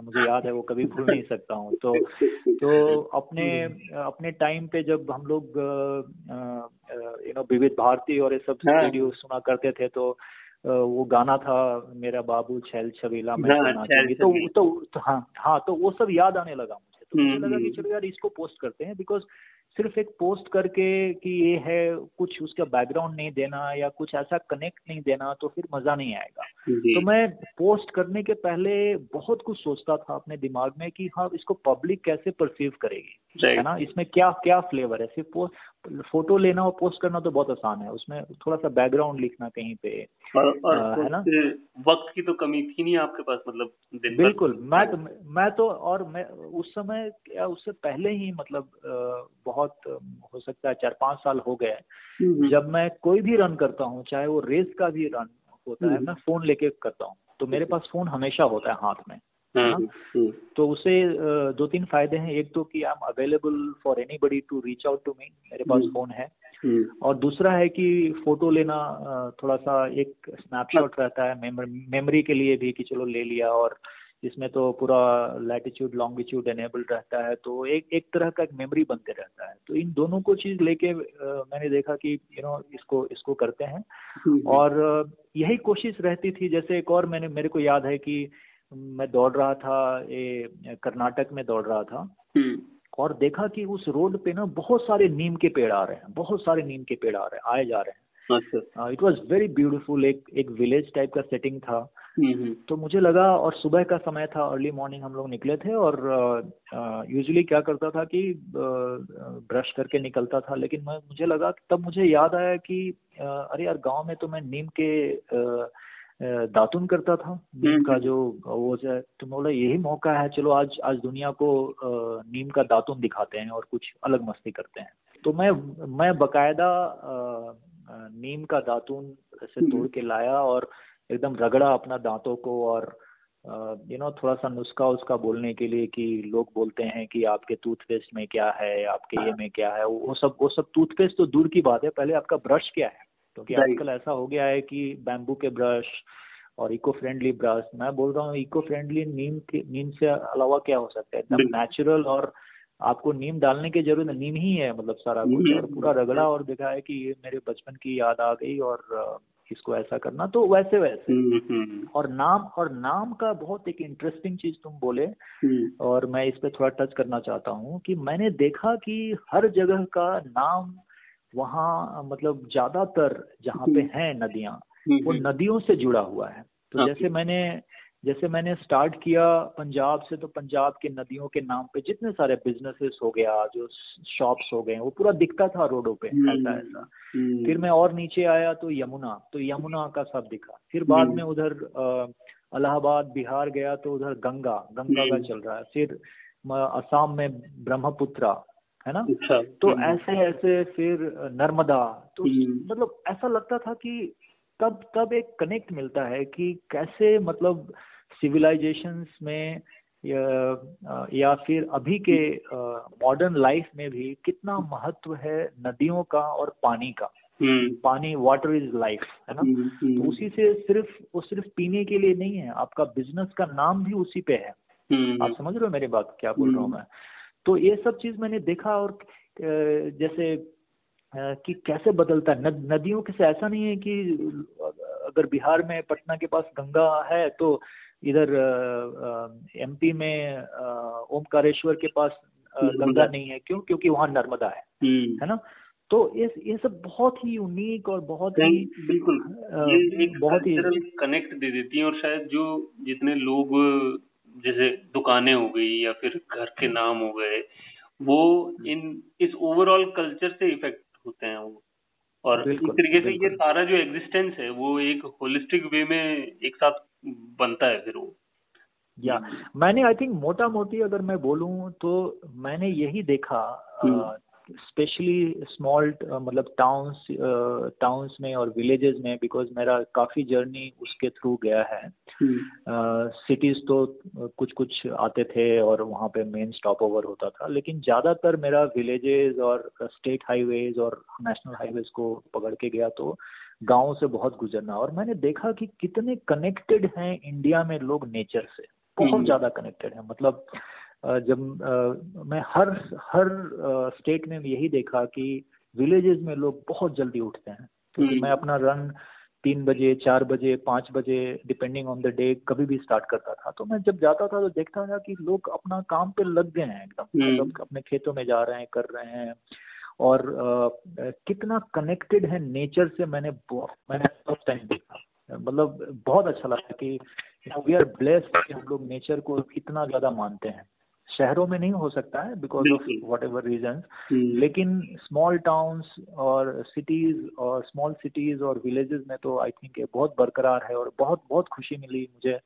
मुझे याद है वो कभी भूल नहीं सकता हूँ। तो तो अपने अपने टाइम पे जब हम लोग यू नो विविध भारती और ये सब रेडियो हाँ। सुना करते थे तो वो गाना था मेरा बाबू छैल छबीला मैं तो, तो तो हाँ हाँ तो वो सब याद आने लगा तो मुझे लगा कि हम्म। चलो यार इसको पोस्ट करते हैं बिकॉज़ सिर्फ़ एक पोस्ट करके कि ये है कुछ उसका बैकग्राउंड नहीं देना या कुछ ऐसा कनेक्ट नहीं देना तो फिर मज़ा नहीं आएगा। तो मैं पोस्ट करने के पहले बहुत कुछ सोचता था अपने दिमाग में कि हाँ इसको पब्लिक कैसे परसीव करेगी? है ना? इसमें क्या क्या फ्लेवर है? सिर्फ़ पोस्ट फ़ोटो लेना और पोस्ट करना तो बहुत आसान है। उसमें थोड़ा सा बैकग्राउंड लिखना कहीं पे और, और आ, है ना? वक्त की तो कमी थी नहीं आपके पास मतलब बिल्कुल। मैं तो मैं तो और मैं उस समय या उससे पहले ही मतलब बहुत हो सकता है चार पाँच साल हो गए हम्म। जब मैं कोई भी रन करता हूँ चाहे वो रेस का भी रन होता है हम्म। मैं फ़ोन लेके करता हूँ। तो मेरे पास फ़ोन हमेशा होता है हाथ में। हाँ, हम्म, हम्म। तो उससे दो तीन फ़ायदे हैं। एक तो कि I am available for anybody to reach out to me मेरे पास फ़ोन हम्म। है। और दूसरा है कि फ़ोटो लेना थोड़ा सा एक स्नैपशॉट रहता है मेमोरी के लिए भी कि चलो ले लिया और इसमें तो पूरा लैटिट्यूड लॉन्गिट्यूड एनेबल रहता है तो एक एक तरह का एक मेमोरी बनते रहता है। तो इन दोनों को चीज़ लेके मैंने देखा कि यू नो इसको इसको करते हैं। और यही कोशिश रहती थी जैसे एक और मैंने मेरे को याद है कि मैं दौड़ रहा था ये कर्नाटक में दौड़ रहा था। हम्म। और देखा कि उस रोड पे ना बहुत सारे नीम के पेड़ आ रहे हैं बहुत सारे नीम के पेड़ आ रहे हैं आए जा रहे हैं। इट वॉज़ वेरी ब्यूटीफुल एक एक विलेज टाइप का सेटिंग था। तो मुझे लगा और सुबह का समय था अर्ली मॉर्निंग हम लोग निकले थे और यूजुअली क्या करता था कि ब्रश करके निकलता था लेकिन मैं मुझे लगा तब मुझे याद आया कि अरे यार गाँव में तो मैं नीम के दातुन करता था नीम हम्म, का हम्म। जो वो है तो बोला यही मौका है चलो आज आज दुनिया को नीम का दातुन दिखाते हैं और कुछ अलग मस्ती करते हैं तो मैं मैं बकायदा नीम का दातुन से तोड़ हम्म। के लाया और एकदम रगड़ा अपना दांतों को और यू नो थोड़ा सा नुस्खा उसका बोलने के लिए कि लोग बोलते हैं कि आपके टूथपेस्ट में क्या है आपके ये में क्या है वो सब वो सब टूथपेस्ट तो दूर की बात है पहले आपका ब्रश क्या है? क्योंकि आजकल ऐसा हो गया है कि बैम्बू के ब्रश और इको फ्रेंडली ब्रश मैं बोल रहा हूँ इको फ्रेंडली नीम के नीम से अलावा क्या हो सकता है? एकदम नेचुरल और आपको नीम डालने की ज़रूरत नीम ही है मतलब सारा कुछ और पूरा रगड़ा और देखा है कि ये मेरे बचपन की याद आ गई और इसको ऐसा करना तो वैसे वैसे हम्म, हम्म। और नाम और नाम का बहुत एक इंटरेस्टिंग चीज़ तुम बोले हम्म। और मैं इस पे थोड़ा टच करना चाहता हूँ कि मैंने देखा कि हर जगह का नाम वहाँ मतलब ज़्यादातर जहाँ पे है नदियाँ वो। नदियों से जुड़ा हुआ है तो जैसे मैंने जैसे मैंने स्टार्ट किया पंजाब से तो पंजाब के नदियों के नाम पे जितने सारे बिजनेसेस हो गया जो शॉप्स हो गए वो पूरा दिखता था रोडों पे हम्म, ऐसा ऐसा फिर मैं और नीचे आया तो यमुना तो यमुना का सब दिखा। फिर बाद में उधर इलाहाबाद बिहार गया तो उधर गंगा गंगा का चल रहा है। फिर असम में ब्रह्मपुत्रा है ना? अच्छा, तो ऐसे ऐसे फिर नर्मदा तो मतलब ऐसा लगता था कि तब तब एक कनेक्ट मिलता है कि कैसे मतलब सिविलाइजेशंस में या, या फिर अभी के मॉडर्न लाइफ में भी कितना महत्व है नदियों का और पानी का। हम्म। पानी वाटर इज़ लाइफ है ना? हम्म, हम्म। तो उसी से सिर्फ़ वो सिर्फ़ पीने के लिए नहीं है आपका बिज़नेस का नाम भी उसी पे है। आप समझ रहे हो मेरी बात? क्या बोल रहा हूँ मैं? तो ये सब चीज़ मैंने देखा और जैसे कि कैसे बदलता है? नदियों के से ऐसा नहीं है कि अगर बिहार में पटना के पास गंगा है तो इधर एमपी में ओमकारेश्वर के पास गंगा नहीं है। क्यों? क्योंकि वहाँ नर्मदा है। हम्म। है ना? तो ये ये सब बहुत ही यूनिक और बहुत ही बिल्कुल। ये एक बहुत ही कनेक्ट दे देती है और शायद जो जितने लोग जैसे दुकानें हो गई या फिर घर के नाम हो गए वो इन इस ओवरऑल कल्चर से इफ़ेक्ट होते हैं वो। और इस तरीके से ये सारा जो एग्जिस्टेंस है वो एक होलिस्टिक वे में एक साथ बनता है फिर वो। या मैंने आई थिंक मोटा मोटी अगर मैं बोलूँ तो मैंने यही देखा स्पेशली स्मॉल मतलब टाउन्स टाउन्स uh, में और विलेजेस में बिकॉज़ मेरा काफ़ी जर्नी उसके थ्रू गया है। सिटीज़ uh, तो कुछ कुछ आते थे और वहाँ पे मेन स्टॉप ओवर होता था लेकिन ज़्यादातर मेरा विलेजेस और स्टेट हाईवेज और नेशनल हाईवेज को पकड़ के गया तो गाँव से बहुत गुजरना। और मैंने देखा कि कितने कनेक्टेड हैं इंडिया में लोग नेचर से। बहुत ज़्यादा कनेक्टेड है। मतलब जब मैं हर हर स्टेट में यही देखा कि विलेजेस में लोग बहुत जल्दी उठते हैं। क्योंकि हम्म। मैं अपना रन तीन बजे चार बजे पाँच बजे डिपेंडिंग ऑन द डे कभी भी स्टार्ट करता था। तो मैं जब जाता था तो देखता था कि लोग अपना काम पे लग गए हैं एकदम। हम्म। मतलब अपने खेतों में जा रहे हैं कर रहे हैं। और आ, कितना कनेक्टेड है नेचर से मैंने मैंने फ़र्स्ट टाइम देखा। मतलब बहुत अच्छा लगा कि वी आर ब्लेस्ड हम लोग नेचर को इतना ज़्यादा मानते हैं। शहरों में नहीं हो सकता है because of what ever reason लेकिन स्मॉल टाउन्स और सिटीज़ और स्मॉल सिटीज़ और विलेजेस में तो आई थिंक बहुत बरकरार है और बहुत बहुत खुशी मिली मुझे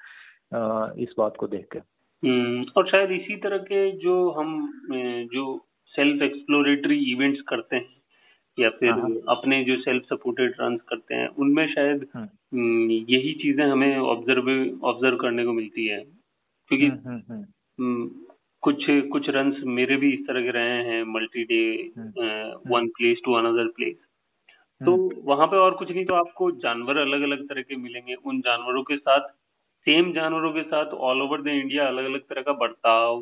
इस बात को देख के। हम्म, और शायद इसी तरह के जो हम जो सेल्फ एक्सप्लोरेटरी इवेंट्स करते हैं या फिर हाँ, हाँ। अपने जो सेल्फ सपोर्टेड रन करते हैं उनमें शायद हाँ। हम्म, यही चीज़ें हमें ऑब्ज़र्व ऑब्ज़र्व करने को मिलती है। क्योंकि हम्म, कुछ कुछ रन्स मेरे भी इस तरह के रहे हैं multi day one place to another place तो वहाँ पे और कुछ नहीं तो आपको जानवर अलग अलग तरह के मिलेंगे। उन जानवरों के साथ सेम जानवरों के साथ ऑल ओवर द इंडिया अलग अलग तरह का बर्ताव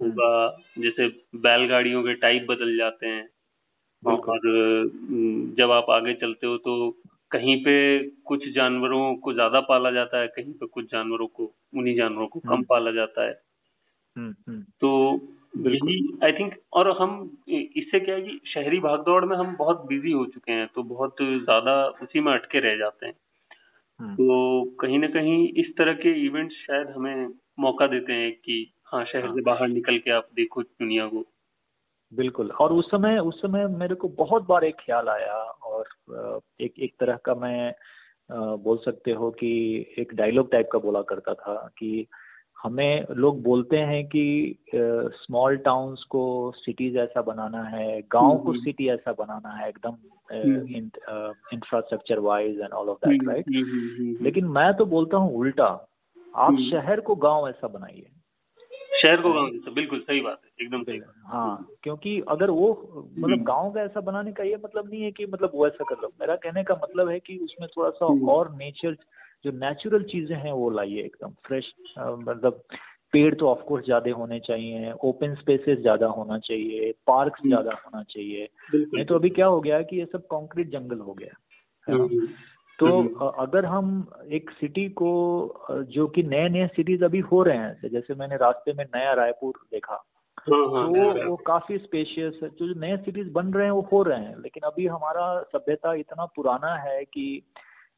होगा। जैसे बैलगाड़ियों के टाइप बदल जाते हैं। और जब आप आगे चलते हो तो कहीं पे कुछ जानवरों को ज़्यादा पाला जाता है कहीं पे कुछ जानवरों को उन्हीं जानवरों को कम पाला जाता है। हम्म, हम्म। तो यही आई थिंक और हम इससे क्या है कि शहरी भागदौड़ में हम बहुत बिज़ी हो चुके हैं तो बहुत ज़्यादा उसी में अटके रह जाते हैं हम्म। तो कहीं ना कहीं इस तरह के इवेंट्स शायद हमें मौका देते हैं कि हाँ शहर हाँ। से बाहर निकल के आप देखो दुनिया को बिल्कुल और उस समय उस समय मेरे को बहुत बार एक ख्याल आया और एक एक तरह का मैं बोल सकते हो कि एक डायलॉग टाइप का बोला करता था कि हमें लोग बोलते हैं कि स्मॉल टाउन्स को सिटीज़ ऐसा बनाना है गाँव को सिटी हम्म, हम्म। ऐसा बनाना है एकदम infrastructure wise and all of that right लेकिन मैं तो बोलता हूँ उल्टा आप हम्म। शहर को गाँव ऐसा बनाइए। शहर को गाँव बिल्कुल सही बात है एकदम सही बात हाँ। क्योंकि अगर वो मतलब गाँव का ऐसा बनाने का ये मतलब नहीं है कि मतलब वो ऐसा कर लो। मेरा कहने का मतलब है कि उसमें थोड़ा सा और नेचर जो नेचुरल चीज़ें हैं वो लाइए एकदम फ्रेश मतलब पेड़ तो ऑफकोर्स ज़्यादा होने चाहिए ओपन स्पेसेस ज़्यादा होना चाहिए पार्क हम्म। ज़्यादा होना चाहिए नहीं तो अभी क्या हो गया है कि ये सब कंक्रीट जंगल हो गया है हम्म। तो हम्म। अगर हम एक सिटी को जो कि नए नए सिटीज़ अभी हो रहे हैं जैसे मैंने रास्ते में नया रायपुर देखा हाँ, हाँ, तो वो वो काफ़ी स्पेशियस है जो नए सिटीज़ बन रहे हैं वो हो रहे हैं लेकिन अभी हमारा सभ्यता इतना पुराना है कि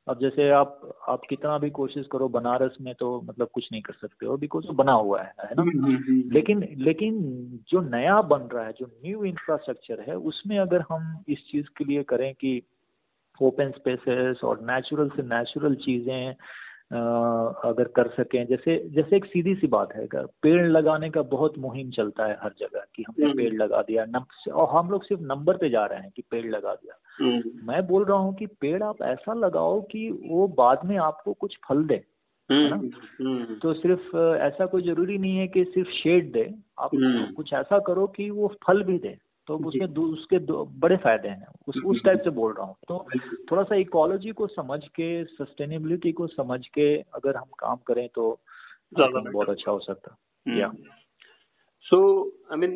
अब जैसे आप आप कितना भी कोशिश करो बनारस में तो मतलब कुछ नहीं कर सकते हो बिकॉज़ बना हुआ है है ना हम्म, हम्म, हम्म। लेकिन लेकिन जो नया बन रहा है जो न्यू इंफ्रास्ट्रक्चर है उसमें अगर हम इस चीज़ के लिए करें कि ओपन स्पेसेस और नेचुरल से नेचुरल चीज़ें अगर कर सकें जैसे जैसे एक सीधी सी बात है अगर पेड़ लगाने का बहुत मुहिम चलता है हर जगह कि हमने हम्म। पेड़ लगा दिया नम, और हम लोग सिर्फ़ नंबर पे जा रहे हैं कि पेड़ लगा दिया हम्म। मैं बोल रहा हूँ कि पेड़ आप ऐसा लगाओ कि वो बाद में आपको कुछ फल दे है ना हम्म। तो सिर्फ़ ऐसा कोई ज़रूरी नहीं है कि सिर्फ़ शेड दे आप। कुछ ऐसा करो कि वो फल भी दे तो उसके दो बड़े फ़ायदे हैं। उस उस टाइप से बोल रहा हूँ। तो थोड़ा सा इकोलॉजी को समझ के सस्टेनेबिलिटी को समझ के अगर हम काम करें तो ज़्यादा बहुत अच्छा हो सकता। या सो आई मीन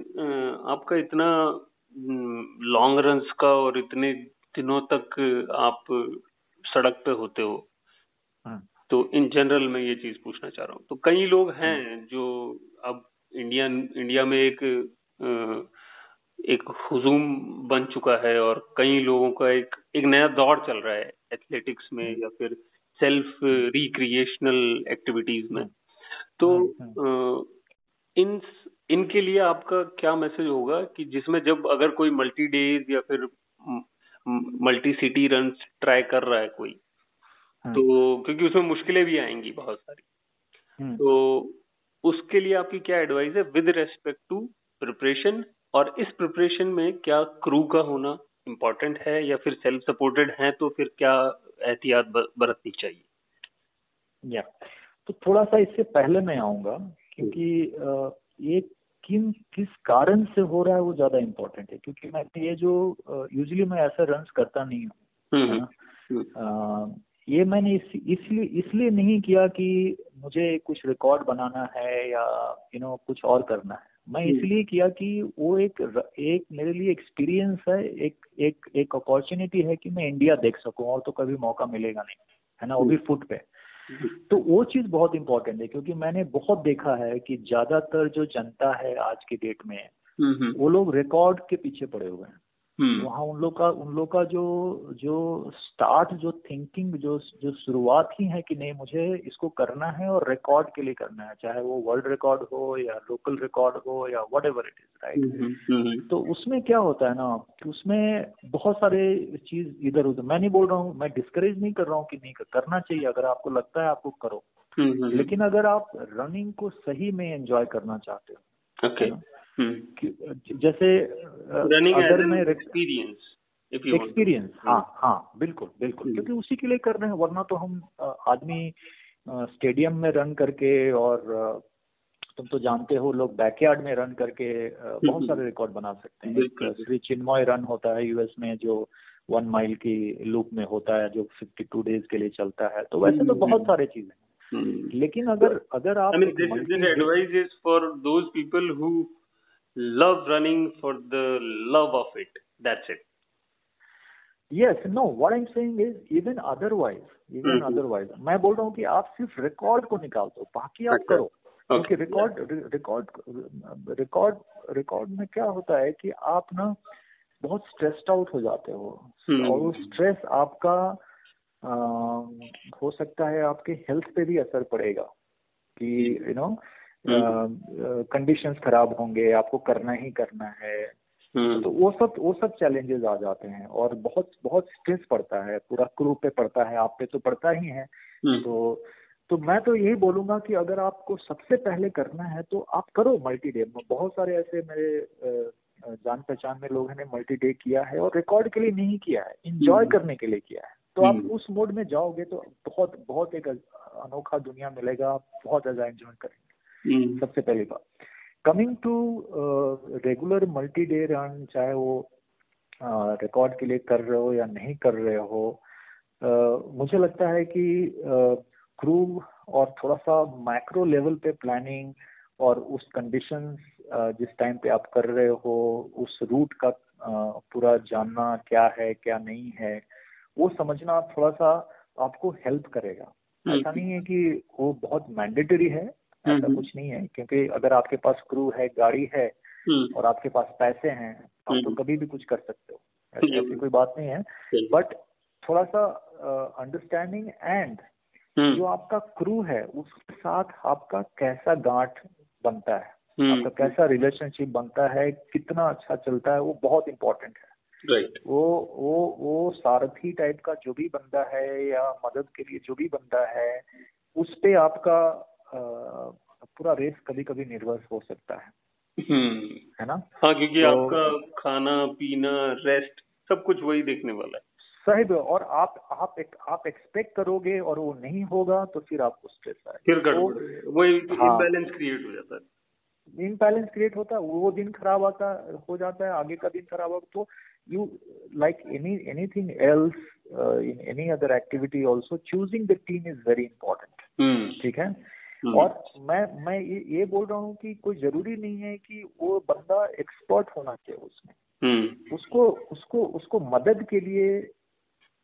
आपका इतना लॉन्ग रन्स का और इतने दिनों तक आप सड़क पे होते हो। हाँ। तो इन जनरल मैं ये चीज़ पूछना चाह रहा हूँ। तो कई लोग हैं जो अब इंडिया इंडिया में एक अ, एक हुजूम बन चुका है और कई लोगों का एक एक नया दौर चल रहा है एथलेटिक्स में या फिर सेल्फ रिक्रिएशनल एक्टिविटीज़ में। तो इन इनके लिए आपका क्या मैसेज होगा कि जिसमें जब अगर कोई मल्टी डेज़ या फिर मल्टी सिटी रन ट्राई कर रहा है कोई तो क्योंकि उसमें मुश्किलें भी आएँगी बहुत सारी। तो उसके लिए आपकी क्या एडवाइस है विद रेस्पेक्ट टू प्रिपरेशन और इस प्रिपरेशन में क्या क्रू का होना इम्पोर्टेंट है या फिर सेल्फ सपोर्टेड है तो फिर क्या एहतियात बरतनी चाहिए? या तो थोड़ा सा इससे पहले मैं आऊँगा क्योंकि ये किन किस कारण से हो रहा है वो ज़्यादा इम्पोर्टेंट है। क्योंकि मैं ये जो यूजली मैं ऐसा रन्स करता नहीं हूँ ये मैंने इस, इसलिए इसलिए नहीं किया कि मुझे कुछ रिकॉर्ड बनाना है या यू you नो know, कुछ और करना है। मैं इसलिए किया कि वो एक एक मेरे लिए एक्सपीरियंस है एक एक एक अपॉर्चुनिटी है कि मैं इंडिया देख सकूँ और तो कभी मौका मिलेगा नहीं है ना? वो भी फुट पे। तो वो चीज़ बहुत इंपॉर्टेंट है क्योंकि मैंने बहुत देखा है कि ज़्यादातर जो जनता है आज के डेट में वो लोग रिकॉर्ड के पीछे पड़े हुए हैं। वहाँ उन लोग का उन लोग का जो जो स्टार्ट जो थिंकिंग जो जो शुरुआत ही है कि नहीं मुझे इसको करना है और रिकॉर्ड के लिए करना है चाहे वो वर्ल्ड रिकॉर्ड हो या लोकल रिकॉर्ड हो या what ever it is right तो उसमें क्या होता है ना कि उसमें बहुत सारे चीज़ इधर उधर मैं नहीं बोल रहा हूँ मैं डिस्करेज नहीं कर रहा हूँ कि नहीं करना चाहिए अगर आपको लगता है आपको करो। लेकिन अगर आप रनिंग को सही में एंजॉय करना चाहते हो okay. जैसे अगर मैं एक्सपीरियंस एक्सपीरियंस हाँ हाँ बिल्कुल बिल्कुल क्योंकि उसी के लिए कर रहे हैं वरना तो हम आदमी स्टेडियम में रन करके और तुम तो जानते हो लोग बैकयार्ड में रन करके बहुत सारे रिकॉर्ड बना सकते हैं। श्री चिन्मय रन होता है यूएस में जो वन माइल की लूप में होता है जो 52 डेज़ के लिए चलता है तो वैसे तो बहुत सारे चीज़ें हैं। लेकिन अगर अगर आप advice is for those people who love running for the love of it. That's it. Yes, no, what I'm saying is even otherwise, even mm-hmm. otherwise, मैं बोल रहा हूँ कि आप सिर्फ़ रिकॉर्ड को निकाल दो बाकी आप करो। क्योंकि रिकॉर्ड रिकॉर्ड रिकॉर्ड रिकॉर्ड में क्या होता है कि आप ना बहुत स्ट्रेस्ड आउट हो जाते हो। और वो स्ट्रेस आपका आ, हो सकता है आपके हेल्थ पे भी असर पड़ेगा। कि यू नो कंडीशंस uh, खराब होंगे आपको करना ही करना है। तो वो सब वो सब चैलेंजेस आ जाते हैं और बहुत बहुत स्ट्रेस पड़ता है पूरा क्रू पे पड़ता है आप पे तो पड़ता ही है। तो तो मैं तो यही बोलूँगा कि अगर आपको सबसे पहले करना है तो आप करो मल्टी डे बहुत सारे ऐसे मेरे जान पहचान में लोगों ने मल्टी डे किया है और रिकॉर्ड के लिए नहीं किया है इंजॉय करने के लिए किया है। तो आप उस मोड में जाओगे तो बहुत बहुत एक अनोखा दुनिया मिलेगा आप बहुत ज़्यादा एंजॉय करेंगे। सबसे पहली बात। Coming to regular multi day run चाहे वो रिकॉर्ड uh, के लिए कर रहे हो या नहीं कर रहे हो uh, मुझे लगता है कि क्रू uh, और थोड़ा सा माइक्रो लेवल पे प्लानिंग और उस कंडीशन जिस टाइम पे आप कर रहे हो उस रूट का पूरा जानना क्या है क्या नहीं है वो समझना थोड़ा सा आपको हेल्प करेगा। ऐसा नहीं है कि वो बहुत मैंडेटरी है ऐसा कुछ नहीं है क्योंकि अगर आपके पास क्रू है गाड़ी है और आपके पास पैसे हैं आप तो कभी भी कुछ कर सकते हो। ऐसी कोई बात नहीं है। बट थोड़ा सा अंडरस्टैंडिंग एंड हम्म। जो आपका क्रू है उसके साथ आपका कैसा गांठ बनता है? हम्म। आपका कैसा रिलेशनशिप बनता है? कितना अच्छा चलता है? वो बहुत इंपॉर्टेंट है। राइट वो वो वो सारथी टाइप का जो भी बंदा है या मदद के लिए जो भी बंदा है उस पे आपका पूरा रेस कभी कभी निर्भर हो सकता है। हम्म। है ना? हाँ क्योंकि तो- आपका खाना पीना रेस्ट सब कुछ वही देखने वाला है। सही और आप आप एक, आप एक्सपेक्ट करोगे और वो नहीं होगा तो फिर आपको स्ट्रेस आएगा फिर तो वही हाँ। इम्बैलेंस क्रिएट हो जाता है। इम्बैलेंस क्रिएट होता है वो दिन खराब आता हो जाता है आगे का दिन खराब होगा तो you like any anything else in any other activity also choosing the team is very important hmm. ठीक है? और मैं मैं ये, ये बोल रहा हूँ कि कोई ज़रूरी नहीं है कि वो बंदा एक्सपर्ट होना चाहिए उसमें। हम्म। उसको उसको उसको मदद के लिए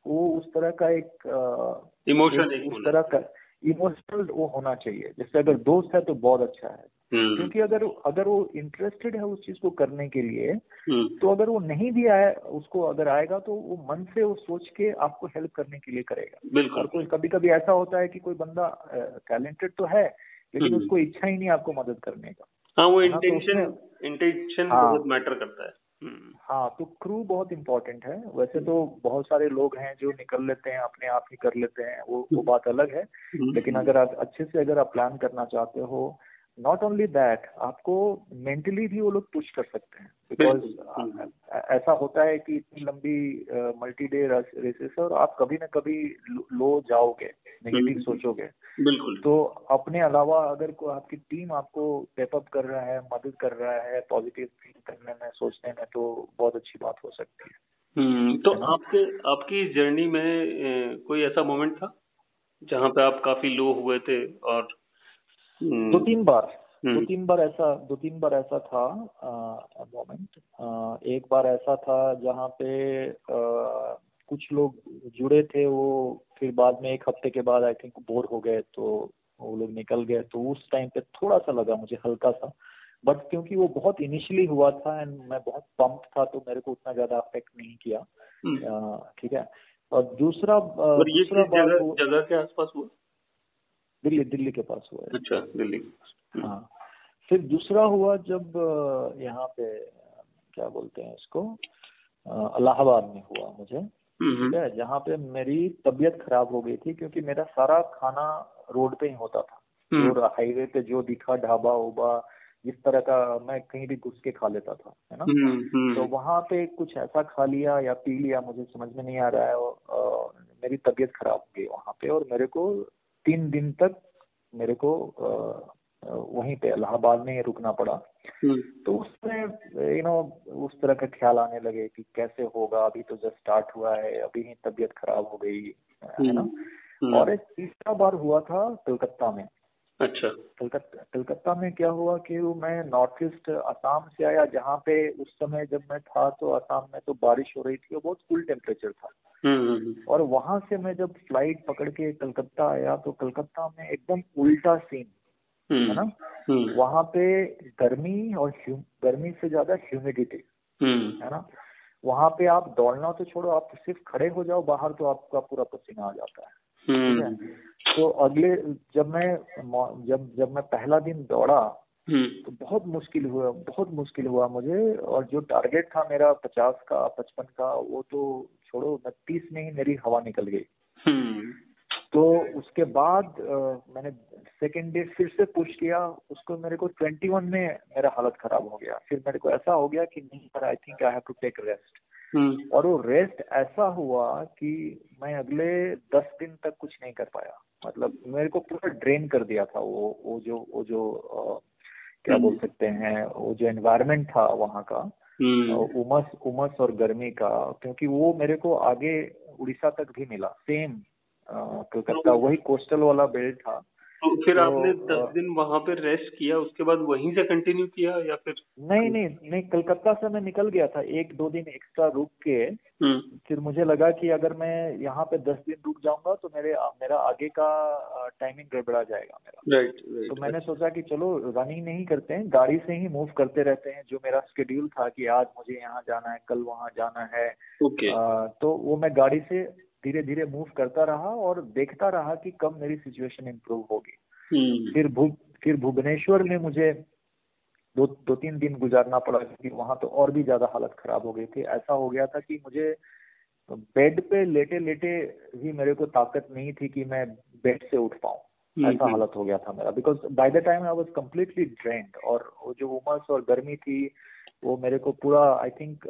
वो उस तरह का एक इमोशन उस तरह का इमोशनल वो होना चाहिए। जैसे अगर दोस्त है तो बहुत अच्छा है। हम्म। क्योंकि अगर अगर वो इंटरेस्टेड है उस चीज़ को करने के लिए हम्म। तो अगर वो नहीं भी आया उसको अगर आएगा तो वो मन से वो सोच के आपको हेल्प करने के लिए करेगा। और बिल्कुल कोई कभी कभी ऐसा होता है कि कोई बंदा टैलेंटेड तो है लेकिन हम्म। उसको इच्छा ही नहीं आपको मदद करने का। हाँ वो हाँ, तो इंटेंशन इंटेंशन हाँ। बहुत मैटर करता है। हाँ तो क्रू बहुत इम्पोर्टेंट है। वैसे तो बहुत सारे लोग हैं जो निकल लेते हैं अपने आप ही कर लेते हैं वो वो बात अलग है। हम्म, लेकिन अगर आप अच्छे से अगर आप प्लान करना चाहते हो नॉट ओनली दैट आपको मेंटली भी वो लोग पुश कर सकते हैं। बिकॉज़ ऐसा होता है कि इतनी लंबी मल्टी डे रेसेस है और आप कभी ना कभी लो जाओगे नेगेटिव हम्म। सोचोगे। बिल्कुल। तो अपने अलावा अगर कोई आपकी टीम आपको पेपअप कर रहा है मदद कर रहा है पॉजिटिव फील करने में सोचने में तो बहुत अच्छी बात हो सकती है। हम्म तो आपके आपकी जर्नी में कोई ऐसा मोमेंट था जहाँ पे आप काफ़ी लो हुए थे और दो तीन बार हम्म, दो तीन बार ऐसा दो तीन बार ऐसा था मोमेंट एक बार ऐसा था जहाँ पे अ, कुछ लोग जुड़े थे वो फिर बाद में एक हफ़्ते के बाद आई थिंक बोर हो गए तो वो लोग निकल गए तो उस टाइम पे थोड़ा सा लगा मुझे हल्का सा। बट क्योंकि वो बहुत इनिशियली हुआ था एंड मैं बहुत पंप था तो मेरे को उतना ज़्यादा अफेक्ट नहीं किया। हम्म। ठीक है। और दूसरा और ये दूसरा जगह जगह के आसपास हुआ? दिल्ली दिल्ली के पास हुआ है। अच्छा दिल्ली। हाँ। फिर दूसरा हुआ जब यहाँ पे क्या बोलते हैं इसको अ, इलाहाबाद में हुआ मुझे। हम्म, ठीक है जहाँ पे मेरी तबीयत खराब हो गई थी क्योंकि मेरा सारा खाना रोड पे ही होता था। और हाईवे पे जो दिखा ढाबा उबा जिस तरह का मैं कहीं भी घुस के खा लेता था है ना? हम्म, हम्म, तो वहाँ पे कुछ ऐसा खा लिया या पी लिया मुझे समझ में नहीं आ रहा है और, अ, मेरी तबीयत खराब हो गई वहाँ पे और मेरे को तीन दिन तक मेरे को वहीं पे इलाहाबाद में ही रुकना पड़ा। हम्म, तो उसमें यू नो उस तरह के ख्याल आने लगे कि कैसे होगा अभी तो जस्ट स्टार्ट हुआ है अभी ही तबीयत खराब हो गई है ना? हम्म, और एक तीसरा बार हुआ था कलकत्ता में। अच्छा। कलकत्ता में क्या हुआ कि वो मैं नॉर्थ ईस्ट असम से आया जहाँ पे उस समय जब मैं था तो असम में तो बारिश हो रही थी और बहुत कूल टेम्परेचर था। हम्म, हम्म, और वहाँ से मैं जब फ़्लाइट पकड़ के कलकत्ता आया तो कलकत्ता में एकदम उल्टा सीन हम्म, है ना? हम्म, वहाँ पे गर्मी और गर्मी से ज़्यादा ह्यूमिडिटी हम्म, है ना? वहाँ पे आप दौड़ना तो छोड़ो आप सिर्फ़ खड़े हो जाओ बाहर तो आपका पूरा पसीना आ जाता है ठीक है? हम्म, तो अगले जब मैं जब जब मैं पहला दिन दौड़ा हम्म, तो बहुत मुश्किल हुआ बहुत मुश्किल हुआ मुझे और जो टारगेट था मेरा पचास का पचपन का वो तो छोड़ो उनतीस में ही मेरी हवा निकल गई। हम्म, तो उसके बाद अ, मैंने सेकेंड डे फिर से पुश किया उसको मेरे को ट्वेंटी वन में मेरा हालत खराब हो गया। फिर मेरे को ऐसा हो गया कि नहीं sir I think I have to take rest hmm, और वो रेस्ट ऐसा हुआ कि मैं अगले दस दिन तक कुछ नहीं कर पाया। मतलब मेरे को पूरा ड्रेन कर दिया था वो वो जो वो जो अ, क्या बोल सकते हैं वो जो एनवायरनमेंट था वहाँ का। हम्म, उमस उमस और गर्मी का क्योंकि वो मेरे को आगे उड़ीसा तक भी मिला सेम कलकत्ता वही कोस्टल वाला बेल्ट था। तो फिर तो, आपने दस दिन वहाँ पे रेस्ट किया उसके बाद वहीं से कंटिन्यू किया या फिर नहीं नहीं नहीं कलकत्ता से मैं निकल गया था एक दो दिन एक्स्ट्रा रुक के। हम्म, फिर मुझे लगा कि अगर मैं यहाँ पे दस दिन रुक जाऊँगा तो मेरे मेरा आगे का टाइमिंग गड़बड़ा जाएगा मेरा। राइट तो राइट मैंने सोचा कि चलो रनिंग नहीं करते हैं गाड़ी से ही मूव करते रहते हैं जो मेरा शेड्यूल था कि आज मुझे यहाँ जाना है कल वहाँ जाना है। ओके अ, तो वो मैं गाड़ी से धीरे धीरे मूव करता रहा और देखता रहा कि कब मेरी सिचुएशन इम्प्रूव होगी हम्म। फिर भू फिर भुवनेश्वर में मुझे दो दो तीन दिन गुजारना पड़ा क्योंकि वहाँ तो और भी ज़्यादा हालत खराब हो गई थी ऐसा हो गया था कि मुझे बेड पे लेटे लेटे भी मेरे को ताकत नहीं थी कि मैं बेड से उठ पाऊँ हम्म, ऐसा हम्म। हालत हो गया था मेरा because by the time I was completely drained और वो जो उमस और गर्मी थी वो मेरे को पूरा आई थिंक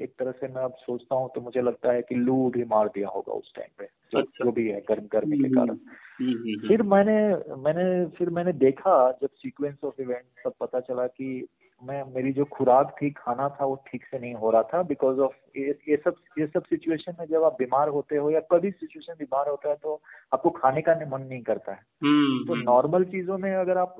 एक तरह से मैं अब सोचता हूँ तो मुझे लगता है कि लू भी मार दिया होगा उस टाइम पे जो, अच्छा। जो भी है गर्म गर्मी के कारण फिर मैंने मैंने फिर मैंने देखा जब सीक्वेंस ऑफ़ इवेंट सब पता चला कि मैं मेरी जो खुराक थी खाना था वो ठीक से नहीं हो रहा था बिकॉज़ ऑफ़ ये सब ये सब सिचुएशन में जब आप बीमार होते हो या कभी सिचुएशन बीमार होता है तो आपको खाने का मन नहीं करता है। तो नॉर्मल चीज़ों में अगर आप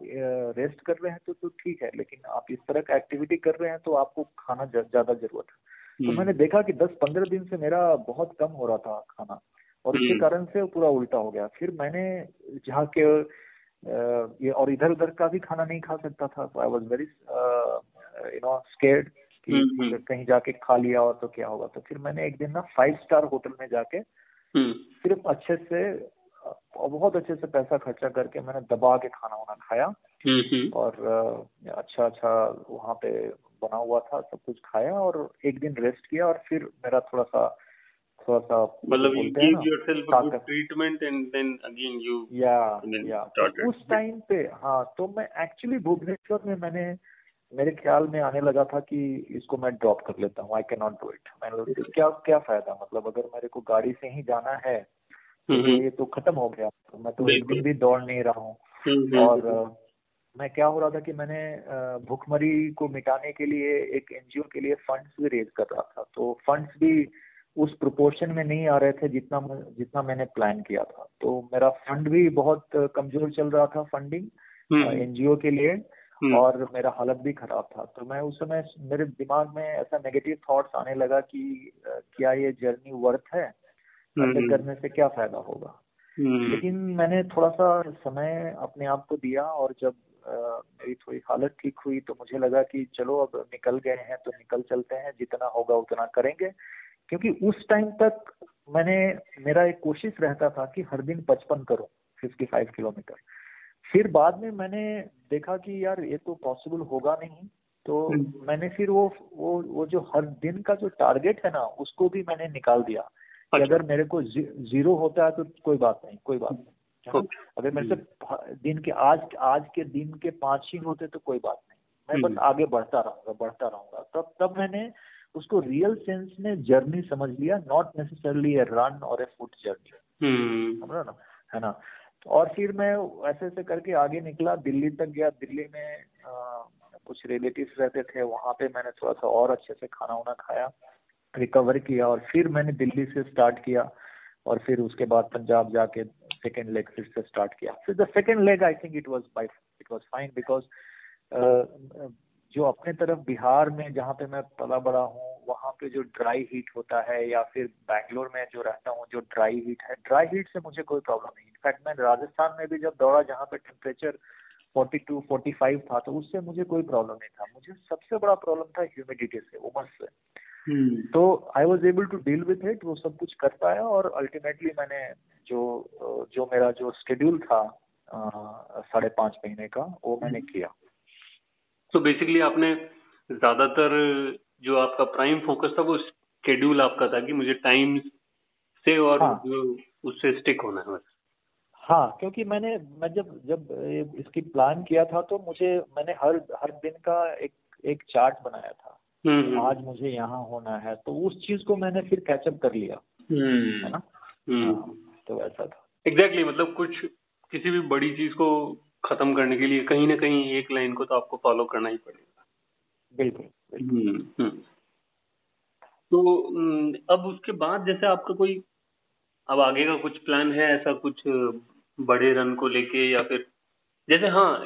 रेस्ट कर रहे हैं तो तो ठीक है लेकिन आप इस तरह का एक्टिविटी कर रहे हैं तो आपको खाना ज़्यादा ज़रूरत है। तो मैंने देखा कि दस पंद्रह दिन से मेरा बहुत कम हो रहा था खाना और उसके कारण से पूरा उल्टा हो गया। फिर मैंने जहाँ के ये और इधर उधर का भी खाना नहीं खा सकता था I was very you know scared कि हम्म, हम्म। कहीं जाके खा लिया और तो क्या होगा तो फिर मैंने एक दिन ना फाइव स्टार होटल में जाके हम्म। सिर्फ़ अच्छे से बहुत अच्छे से पैसा खर्चा करके मैंने दबा के खाना वाना खाया और अच्छा अच्छा वहाँ पे बना हुआ था सब कुछ खाया और एक दिन रेस्ट किया और फिर मेरा थोड़ा सा थोड़ा सा मतलब you give yourself a good treatment and then again you या। या उस टाइम पे हाँ तो मैं एक्चुअली भुवनेश्वर में मैंने मेरे ख्याल में आने लगा था कि इसको मैं ड्रॉप कर लेता हूँ I can not do it मैंने क्या क्या फ़ायदा? मतलब अगर मेरे को गाड़ी से ही जाना है तो हम्म, हम्म। ये तो खत्म हो गया। तो मैं तो एक दिन भी दौड़ नहीं रहा हूँ। हम्म, और मैं क्या हो रहा था कि मैंने भूखमरी को मिटाने के लिए एक एनजीओ के लिए फंड्स भी रेज कर रहा था। तो फंड्स भी उस प्रोपोर्शन में नहीं आ रहे थे जितना जितना मैंने प्लान किया था तो मेरा फंड भी बहुत कमज़ोर चल रहा था फंडिंग एनजीओ हम्म। के लिए हम्म। और मेरा हालत भी खराब था तो मैं उस समय मेरे दिमाग में ऐसा नेगेटिव थॉट्स आने लगा कि क्या ये जर्नी वर्थ है हम्म। करने से क्या फ़ायदा होगा लेकिन मैंने थोड़ा सा समय अपने आप को दिया और जब मेरी थोड़ी हालत ठीक हुई तो मुझे लगा कि चलो अब निकल गए हैं तो निकल चलते हैं जितना होगा उतना करेंगे क्योंकि उस टाइम तक मैंने मेरा एक कोशिश रहता था कि हर दिन पचपन करूँ 55 किलोमीटर फिर बाद में मैंने देखा कि यार ये तो पॉसिबल होगा नहीं तो हम्म। मैंने फिर वो वो वो जो हर दिन का जो टारगेट है ना उसको भी मैंने निकाल दिया कि अच्छा। अगर मेरे को जी, ज़ीरो होता है तो कोई बात नहीं कोई बात नहीं अगर मेरे से हम्म। दिन के आज आज के दिन के पाँच ही होते तो कोई बात नहीं मैं बस हम्म। आगे बढ़ता रहूँगा बढ़ता रहूँगा तब तब मैंने उसको रियल सेंस में जर्नी समझ लिया नॉट नेसेसरली ए रन और ए फुट जर्नी समझ ना? है ना? और फिर मैं ऐसे ऐसे करके आगे निकला दिल्ली तक गया। दिल्ली में आ, कुछ रिलेटिव रहते थे वहाँ पे मैंने थोड़ा सा और अच्छे से खाना वाना खाया रिकवर किया और फिर मैंने दिल्ली से स्टार्ट किया और फिर उसके बाद पंजाब जाके सेकेंड लेग फिर से स्टार्ट किया। फिर the second leg I think it was by it was fine because जो अपने तरफ़ बिहार में जहाँ पे मैं पला बड़ा हूँ वहाँ पे जो ड्राई हीट होता है या फिर बैंगलोर में जो रहता हूँ जो ड्राई हीट है ड्राई हीट से मुझे कोई प्रॉब्लम नहीं इनफैक्ट मैं राजस्थान में भी जब दौड़ा जहाँ पे टेम्परेचर 42 45 था तो उससे मुझे कोई प्रॉब्लम नहीं था मुझे सबसे बड़ा प्रॉब्लम था ह्यूमिडिटी से उमस से हम्म। तो I was able to deal with it वो सब कुछ कर पाया और अल्टीमेटली मैंने जो जो मेरा जो शेड्यूल था साढ़े पाँच महीने का वो मैंने हम्म। किया तो बेसिकली आपने ज़्यादातर जो आपका प्राइम फोकस था वो शेड्यूल आपका था कि मुझे टाइम से और हाँ. उससे स्टिक होना है हाँ क्योंकि मैंने मैं जब जब इसकी प्लान किया था तो मुझे मैंने हर हर दिन का एक एक चार्ट बनाया था हम्म। आज मुझे यहाँ होना है तो उस चीज़ को मैंने फिर कैचअप कर लिया हम्म। है ना हाँ, तो ऐसा था एग्जैक्टली exactly, मतलब कुछ किसी भी बड़ी चीज़ को खत्म करने के लिए कहीं ना कहीं एक लाइन को तो आपको फॉलो करना ही पड़ेगा। बिल्कुल हम्म, हम्म। तो हम्म, अब उसके बाद जैसे आपका कोई अब आगे का कुछ प्लान है ऐसा कुछ बड़े रन को लेके या फिर जैसे हाँ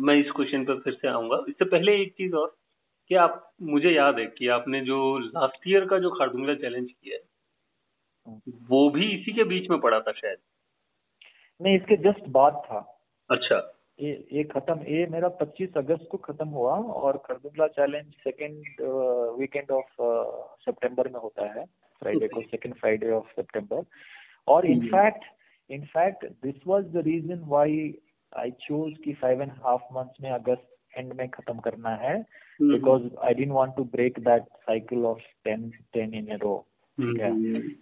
मैं इस क्वेश्चन पर फिर से आऊँगा। इससे पहले एक चीज़ और कि आप मुझे याद है कि आपने जो लास्ट ईयर का जो खारदुंगला चैलेंज किया है। वो भी इसी के बीच में पड़ा था शायद। नहीं इसके जस्ट बाद था। अच्छा। ये ये खत्म ये मेरा 25 अगस्त को खत्म हुआ और Khardungla challenge second weekend of सितंबर में होता है। फ्राइडे को सेकेंड फ्राइडे ऑफ़ सितंबर और in fact in fact this was the reason why I chose कि फाइव एंड हाफ़ मंथ्स में अगस्त एंड में खत्म करना है। Because I don't want to break that cycle of ten ten in a row ठीक है।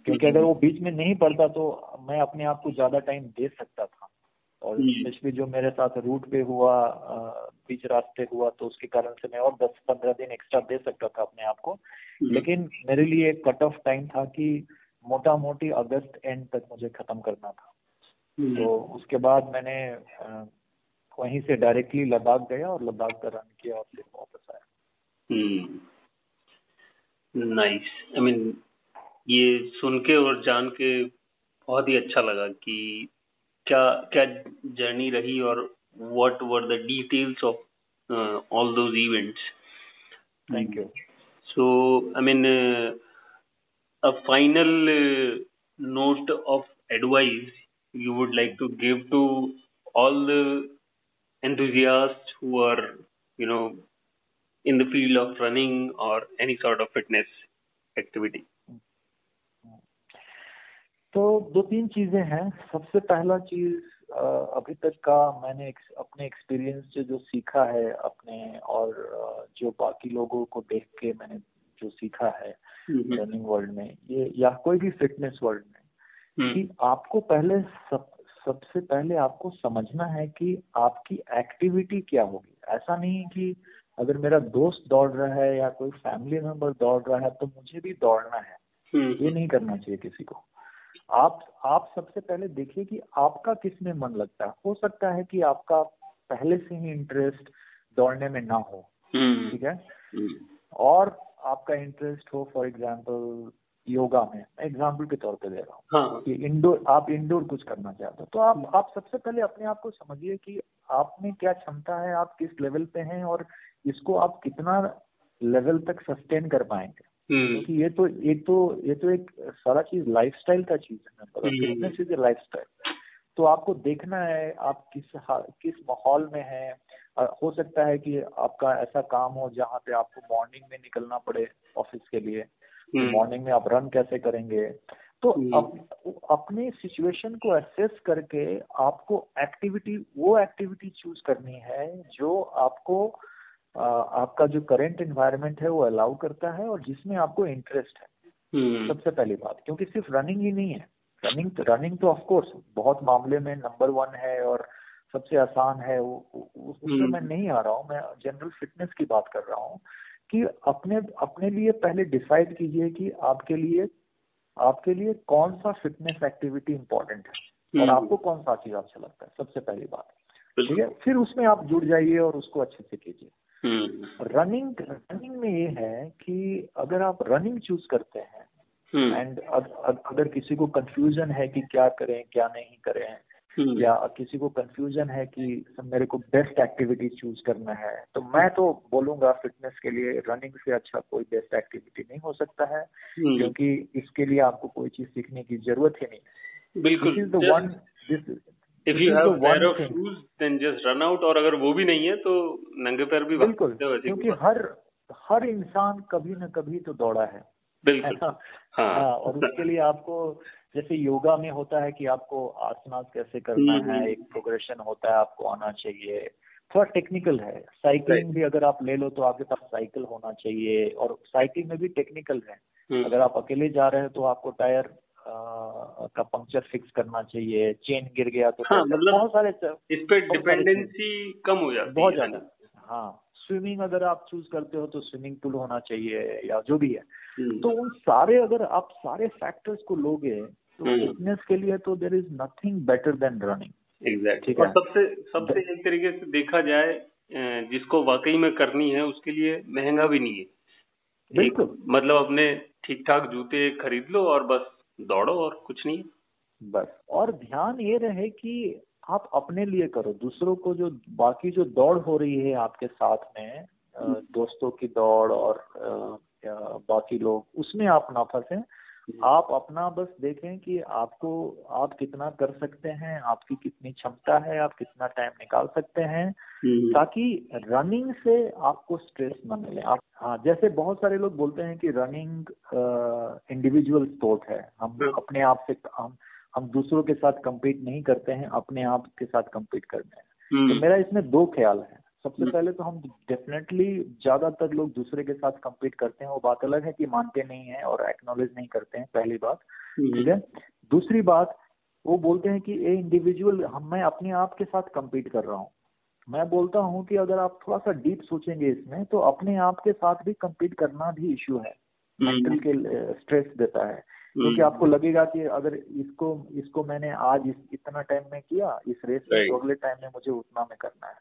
क्योंकि अगर वो बीच में नहीं पड़ता तो मैं अपने आप को ज़्यादा टाइम दे सकता था। और स्पेशली जो मेरे साथ रूट पे हुआ बीच रास्ते हुआ तो उसके कारण से मैं और दस पंद्रह दिन एक्स्ट्रा दे सकता था अपने आप को। लेकिन मेरे लिए एक कट ऑफ़ टाइम था कि मोटा मोटी अगस्त एंड तक मुझे खत्म करना था। तो उसके बाद मैंने वहीं से डायरेक्टली लद्दाख गया और लद्दाख का रन किया और फिर वापस आया। नाइस आई मीन ये सुन के और जान के बहुत ही अच्छा लगा कि क्या क्या जर्नी रही और what were the details of all those events thank you so I mean a final note of advice you would like to give to all the enthusiasts who are you know in the field of running or any sort of fitness activity. तो दो तीन चीज़ें हैं। सबसे पहला चीज़ अभी तक का मैंने अपने एक्सपीरियंस से जो सीखा है अपने और जो बाकी लोगों को देख के मैंने जो सीखा है रनिंग वर्ल्ड में ये या कोई भी फिटनेस वर्ल्ड में कि आपको पहले सब सबसे पहले आपको समझना है कि आपकी एक्टिविटी क्या होगी। ऐसा नहीं कि अगर मेरा दोस्त दौड़ रहा है या कोई फैमिली मेंबर दौड़ रहा है तो मुझे भी दौड़ना है। ये नहीं करना चाहिए किसी को। आप आप सबसे पहले देखिए कि आपका किसमें मन लगता है। हो सकता है कि आपका पहले से ही इंटरेस्ट दौड़ने में ना हो। ठीक है? और आपका इंटरेस्ट हो फॉर एग्ज़ाम्पल योगा में। एग्ज़ाम्पल के तौर पे दे रहा हूँ। हाँ. कि इंडोर आप इंडोर कुछ करना चाहते हो। तो आप आप सबसे पहले अपने आप को समझिए कि आप में क्या क्षमता है आप किस लेवल पे हैं और इसको आप कितना लेवल तक सस्टेन कर पाएँगे। क्योंकि ये तो ये तो ये तो एक सारा चीज़ लाइफस्टाइल का चीज़ है फिटनेस इज़ ए लाइफस्टाइल तो आपको देखना है आप किस किस माहौल में है। हो सकता है कि आपका ऐसा काम हो जहाँ पे आपको मॉर्निंग में निकलना पड़े ऑफ़िस के लिए मॉर्निंग में आप रन कैसे करेंगे। तो अप, अपने सिचुएशन को असेस करके आपको एक्टिविटी वो एक्टिविटी चूज़ करनी है जो आपको आपका जो करंट एनवायरनमेंट है वो अलाउ करता है और जिसमें आपको इंटरेस्ट है। सबसे पहली बात क्योंकि सिर्फ़ रनिंग ही नहीं है। रनिंग तो रनिंग तो ऑफ़ कोर्स बहुत मामले में नंबर वन है और सबसे आसान है। उसमें मैं नहीं आ रहा हूँ। मैं जनरल फिटनेस की बात कर रहा हूँ कि अपने अपने लिए पहले डिसाइड कीजिए कि आपके लिए आपके लिए कौन सा फिटनेस एक्टिविटी इंपॉर्टेंट है और आपको कौन सा चीज़ अच्छा लगता है। सबसे पहली बात। ठीक है? फिर उसमें आप जुड़ जाइए और उसको अच्छे से कीजिए। रनिंग रनिंग में ये है कि अगर आप रनिंग चूज़ करते हैं एंड अगर किसी को कंफ्यूजन है कि क्या करें क्या नहीं करें या किसी को कंफ्यूजन है कि मेरे को बेस्ट एक्टिविटी चूज़ करना है तो मैं तो बोलूँगा फिटनेस के लिए रनिंग से अच्छा कोई बेस्ट एक्टिविटी नहीं हो सकता है क्योंकि इसके लिए आपको कोई चीज़ सीखने की ज़रूरत ही नहीं। बिल्कुल। This is the one this if you have pair of shoes then just run out और अगर वो भी नहीं है तो नंगे पैर भी बिल्कुल क्योंकि हर हर इंसान कभी न कभी तो दौड़ा है। बिल्कुल हाँ, हाँ और उसके लिए आपको जैसे योगा में होता है कि आपको आसनास कैसे करना हम्म, है हम्म। एक प्रोग्रेशन होता है आपको आना चाहिए। थोड़ा टेक्निकल है। साइकिलिंग भी अगर आप ले लो तो आपके पास साइकिल होना चाहिए और साइकिल में भी टेक्निकल है। हम्म। अगर आप अकेले जा रहे हैं तो आपको टायर का पंक्चर फिक्स करना चाहिए। चेन गिर गया तो हाँ, मतलब बहुत सारे इस पे डिपेंडेंसी कम हो जाती बहुत ज़्यादा। हाँ स्विमिंग अगर आप चूज़ करते हो तो स्विमिंग पूल होना चाहिए या जो भी है। हम्म। तो उन सारे अगर आप सारे फैक्टर्स को लोगे तो फिटनेस हम्म। के लिए तो there is nothing better than running exact और सबसे सबसे एक तरीके से देखा जाए जिसको वाकई में करनी है उसके लिए महँगा भी नहीं है। बिल्कुल। मतलब अपने ठीक ठाक जूते खरीद लो और बस दौड़ो और कुछ नहीं बस। और ध्यान ये रहे कि आप अपने लिए करो दूसरों को जो बाकी जो दौड़ हो रही है आपके साथ में हम्म। दोस्तों की दौड़ और बाकी लोग उसमें आप ना फंसे। आप अपना बस देखें कि आपको आप कितना कर सकते हैं आपकी कितनी क्षमता है आप कितना टाइम निकाल सकते हैं हम्म, ताकि रनिंग से आपको स्ट्रेस न मिले। आप हाँ जैसे बहुत सारे लोग बोलते हैं कि रनिंग इंडिविजुअल स्पोर्ट है। हम हाँ। अपने आप से हम हम दूसरों के साथ compete नहीं करते हैं अपने आप के साथ कम्पीट करते हैं। तो हम्म, मेरा इसमें दो ख्याल है। सबसे हम्म। पहले तो हम डेफिनेटली ज़्यादातर लोग दूसरे के साथ कम्पीट करते हैं वो बात अलग है कि मानते नहीं है और एक्नोलेज नहीं करते हैं पहली बात ठीक हम्म, है? दूसरी बात वो बोलते हैं कि ए इंडिविजुअल हम मैं अपने आप के साथ कम्पीट कर रहा हूँ। मैं बोलता हूँ कि अगर आप थोड़ा सा डीप सोचेंगे इसमें तो अपने आप के साथ भी कम्पीट करना भी इश्यू है। हम्म, मेंटल के स्ट्रेस देता है। क्योंकि आपको लगेगा कि अगर इसको इसको मैंने आज इस इतना टाइम में किया इस रेस में तो अगले टाइम में मुझे उतना में करना है।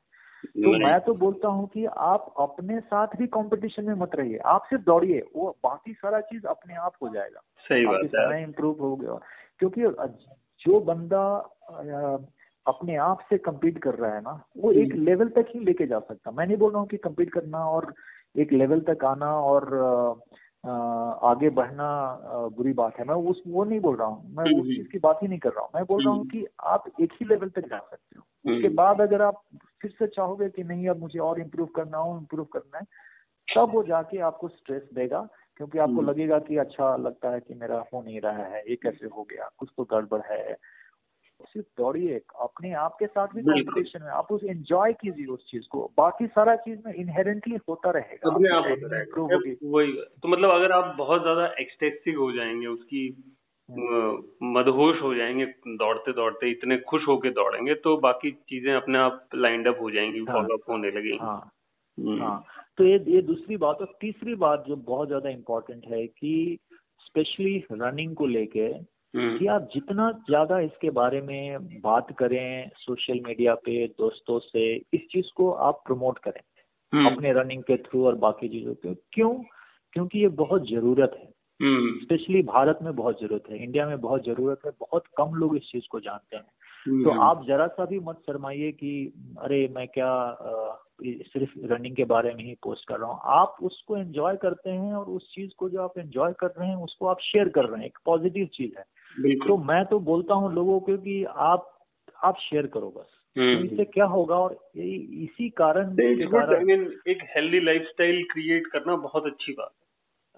तो मैं तो बोलता हूँ कि आप अपने साथ भी कंपटीशन में मत रहिए। आप सिर्फ़ दौड़िए वो बाकी सारा चीज़ अपने आप हो जाएगा। सही बात है। इम्प्रूव हो गया। क्योंकि जो बंदा अपने आप से compete कर रहा है ना वो एक हम्म। लेवल तक ही लेके जा सकता। मैं नहीं बोल रहा हूँ कि compete करना और एक लेवल तक आना और आगे बढ़ना बुरी बात है मैं उस वो नहीं बोल रहा हूँ मैं उस हम्म। चीज़ की बात ही नहीं कर रहा हूँ मैं बोल रहा हूँ हम्म। कि आप एक ही लेवल तक जा सकते हो उसके हम्म, बाद अगर आप फिर से चाहोगे कि नहीं अब मुझे और इम्प्रूव करना हो इम्प्रूव करना है तब वो जाके आपको स्ट्रेस देगा क्योंकि आपको हम्म। लगेगा कि अच्छा लगता है कि मेरा हो नहीं रहा है ये कैसे हो गया कुछ तो गड़बड़ है सिर्फ़ दौड़िए अपने आप के साथ भी बिल्कुल। कंपटीशन में आप उस एंजॉय कीजिए उस चीज़ को। बाकी सारा चीज़ में इनहेरेंटली होता रहेगा। अपने आप होता रहेगा। वही तो मतलब अगर आप बहुत ज़्यादा एक्सटेसिव हो जाएँगे उसकी मदहोश हो जाएँगे दौड़ते दौड़ते इतने खुश होके दौड़ेंगे तो बाकी चीज़ें अपने आप लाइंड अप हो जाएँगी हाँ। फॉलो अप होने लगेंगी। हाँ। हम्म, हाँ। तो ये ये दूसरी बात और तीसरी बात जो बहुत ज़्यादा इम्पोर्टेंट है कि स्पेशली रनिंग को लेके हम्म, कि आप जितना ज़्यादा इसके बारे में बात करें सोशल मीडिया पे दोस्तों से इस चीज़ को आप प्रमोट करें। हम्म, अपने रनिंग के थ्रू और बाकी चीज़ों के क्यों? क्योंकि ये बहुत ज़रूरत है। हम्म, स्पेशली भारत में बहुत ज़रूरत है। इंडिया में बहुत ज़रूरत है। बहुत कम लोग इस चीज़ को जानते हैं। हम्म, तो आप जरा सा भी मत शर्माइए कि अरे मैं क्या सिर्फ़ रनिंग के बारे में ही पोस्ट कर रहा हूँ। आप उसको एंजॉय करते हैं और उस चीज़ को जो आप एंजॉय कर रहे हैं उसको आप शेयर कर रहे हैं। एक पॉजिटिव चीज़ है। बिल्कुल। तो मैं तो बोलता हूँ लोगों को कि आप आप शेयर करो बस। तो हम्म। इससे क्या होगा और इसी कारण आई mean, एक हेल्दी लाइफस्टाइल क्रिएट करना बहुत अच्छी बात है।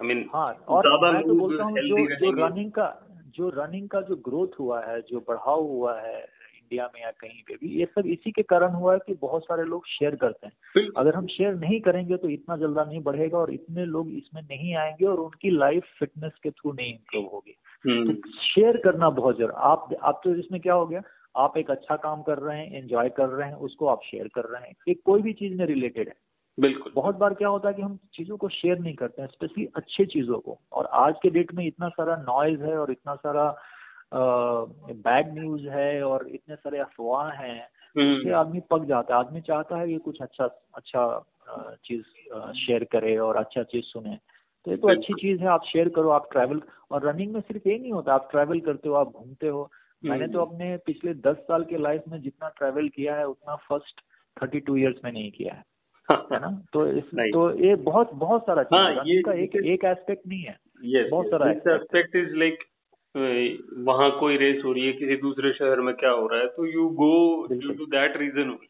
आई मीन हाँ और मैं तो बोलता हूँ जो जो रनिंग का जो रनिंग का जो ग्रोथ हुआ है जो बढ़ाव हुआ है इंडिया में या कहीं पे भी ये सब इसी के कारण हुआ है कि बहुत सारे लोग शेयर करते हैं। अगर हम शेयर नहीं करेंगे तो इतना जल्दा नहीं बढ़ेगा और इतने लोग इसमें नहीं आएँगे और उनकी लाइफ फिटनेस के थ्रू नहीं इम्प्रूव होगी। हम्म, तो शेयर करना बहुत ज़रूर आप आप तो इसमें क्या हो गया आप एक अच्छा काम कर रहे हैं एंजॉय कर रहे हैं उसको आप शेयर कर रहे हैं ये कोई भी चीज़ में रिलेटेड है। बिल्कुल। बहुत बार क्या होता है कि हम चीज़ों को शेयर नहीं करते हैं स्पेशली अच्छे चीज़ों को। और आज के डेट में इतना सारा नॉइज़ है और इतना सारा बैड न्यूज़ है और इतने सारे अफवाह हैं हम्म, उससे आदमी पक जाता है। आदमी चाहता है कि कुछ अच्छा अच्छा चीज़ शेयर करे और अच्छा चीज़ सुने। तो ये तो अच्छी चीज़ है आप शेयर करो आप ट्रैवल और रनिंग में सिर्फ़ ये नहीं होता आप ट्रैवल करते हो आप घूमते हो। मैंने तो अपने पिछले दस साल के लाइफ में जितना ट्रैवल किया है उतना फ़र्स्ट थर्टी टू ईयर्स में नहीं किया है। है। ना? तो इस तो ये बहुत बहुत सारा चीज़ हाँ, है ये- का एक ये- एक एस्पेक्ट नहीं है। Yes बहुत सारा aspect is like वहाँ कोई रेस हो रही है किसी दूसरे शहर में क्या हो रहा है तो you go due to that reason only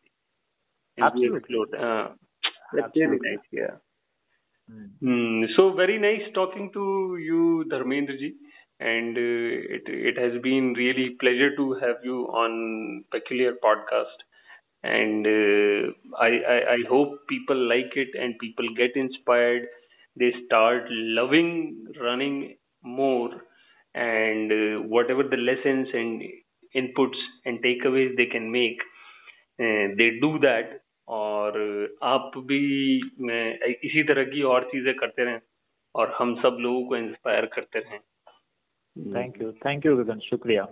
so very nice talking to you Dharmendra ji and it has been really pleasure to have you on peculiar podcast and I I hope people like it and people get inspired they start loving running more and uh, whatever the lessons and inputs and takeaways they can make, uh, they do that. और आप भी मैं इसी तरह की और चीज़ें करते रहें और हम सब लोगों को इंस्पायर करते रहें। Thank you thank you Gagan शुक्रिया।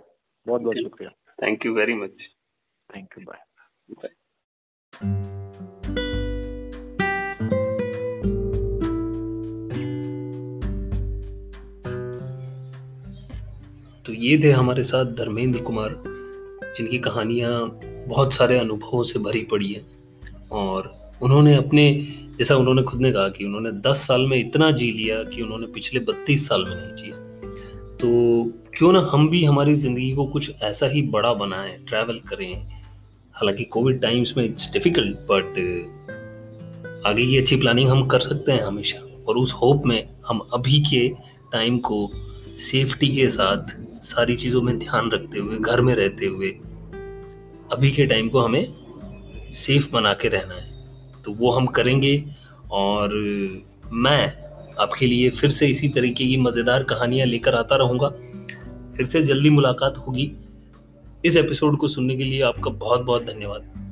बहुत बहुत शुक्रिया। Thank you very much thank you bye तो ये थे हमारे साथ धर्मेंद्र कुमार, जिनकी कहानियाँ बहुत सारे अनुभवों से भरी पड़ी है। और उन्होंने अपने, जैसा उन्होंने खुद ने कहा कि उन्होंने 10 साल में इतना जी लिया कि उन्होंने पिछले 32 साल में नहीं जिया। तो क्यों ना हम भी हमारी ज़िंदगी को कुछ ऐसा ही बड़ा बनाएँ ट्रैवल करें। हालाँकि कोविड टाइम्स में इट्स डिफ़िकल्ट बट आगे की अच्छी प्लानिंग हम कर सकते हैं हमेशा। और उस होप में हम अभी के टाइम को सेफ्टी के साथ सारी चीज़ों में ध्यान रखते हुए, घर में रहते हुए, अभी के टाइम को हमें सेफ़ बना के रहना है। तो वो हम करेंगे और मैं आपके लिए फिर से इसी तरीके की मज़ेदार कहानियाँ लेकर आता रहूँगा। फिर से जल्दी मुलाकात होगी। इस एपिसोड को सुनने के लिए आपका बहुत बहुत धन्यवाद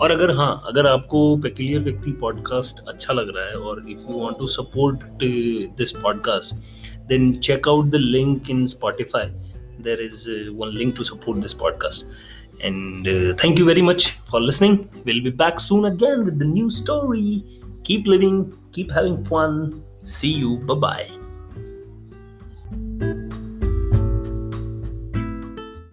और अगर हाँ अगर आपको पेक्यूलियर व्यक्ति पॉडकास्ट अच्छा लग रहा है और if you want to support this podcast then check out the link in Spotify. There is uh, one link to support this podcast. And uh, thank you very much for listening. We'll be back soon again with the new story. Keep living, keep having fun. See you. Bye bye.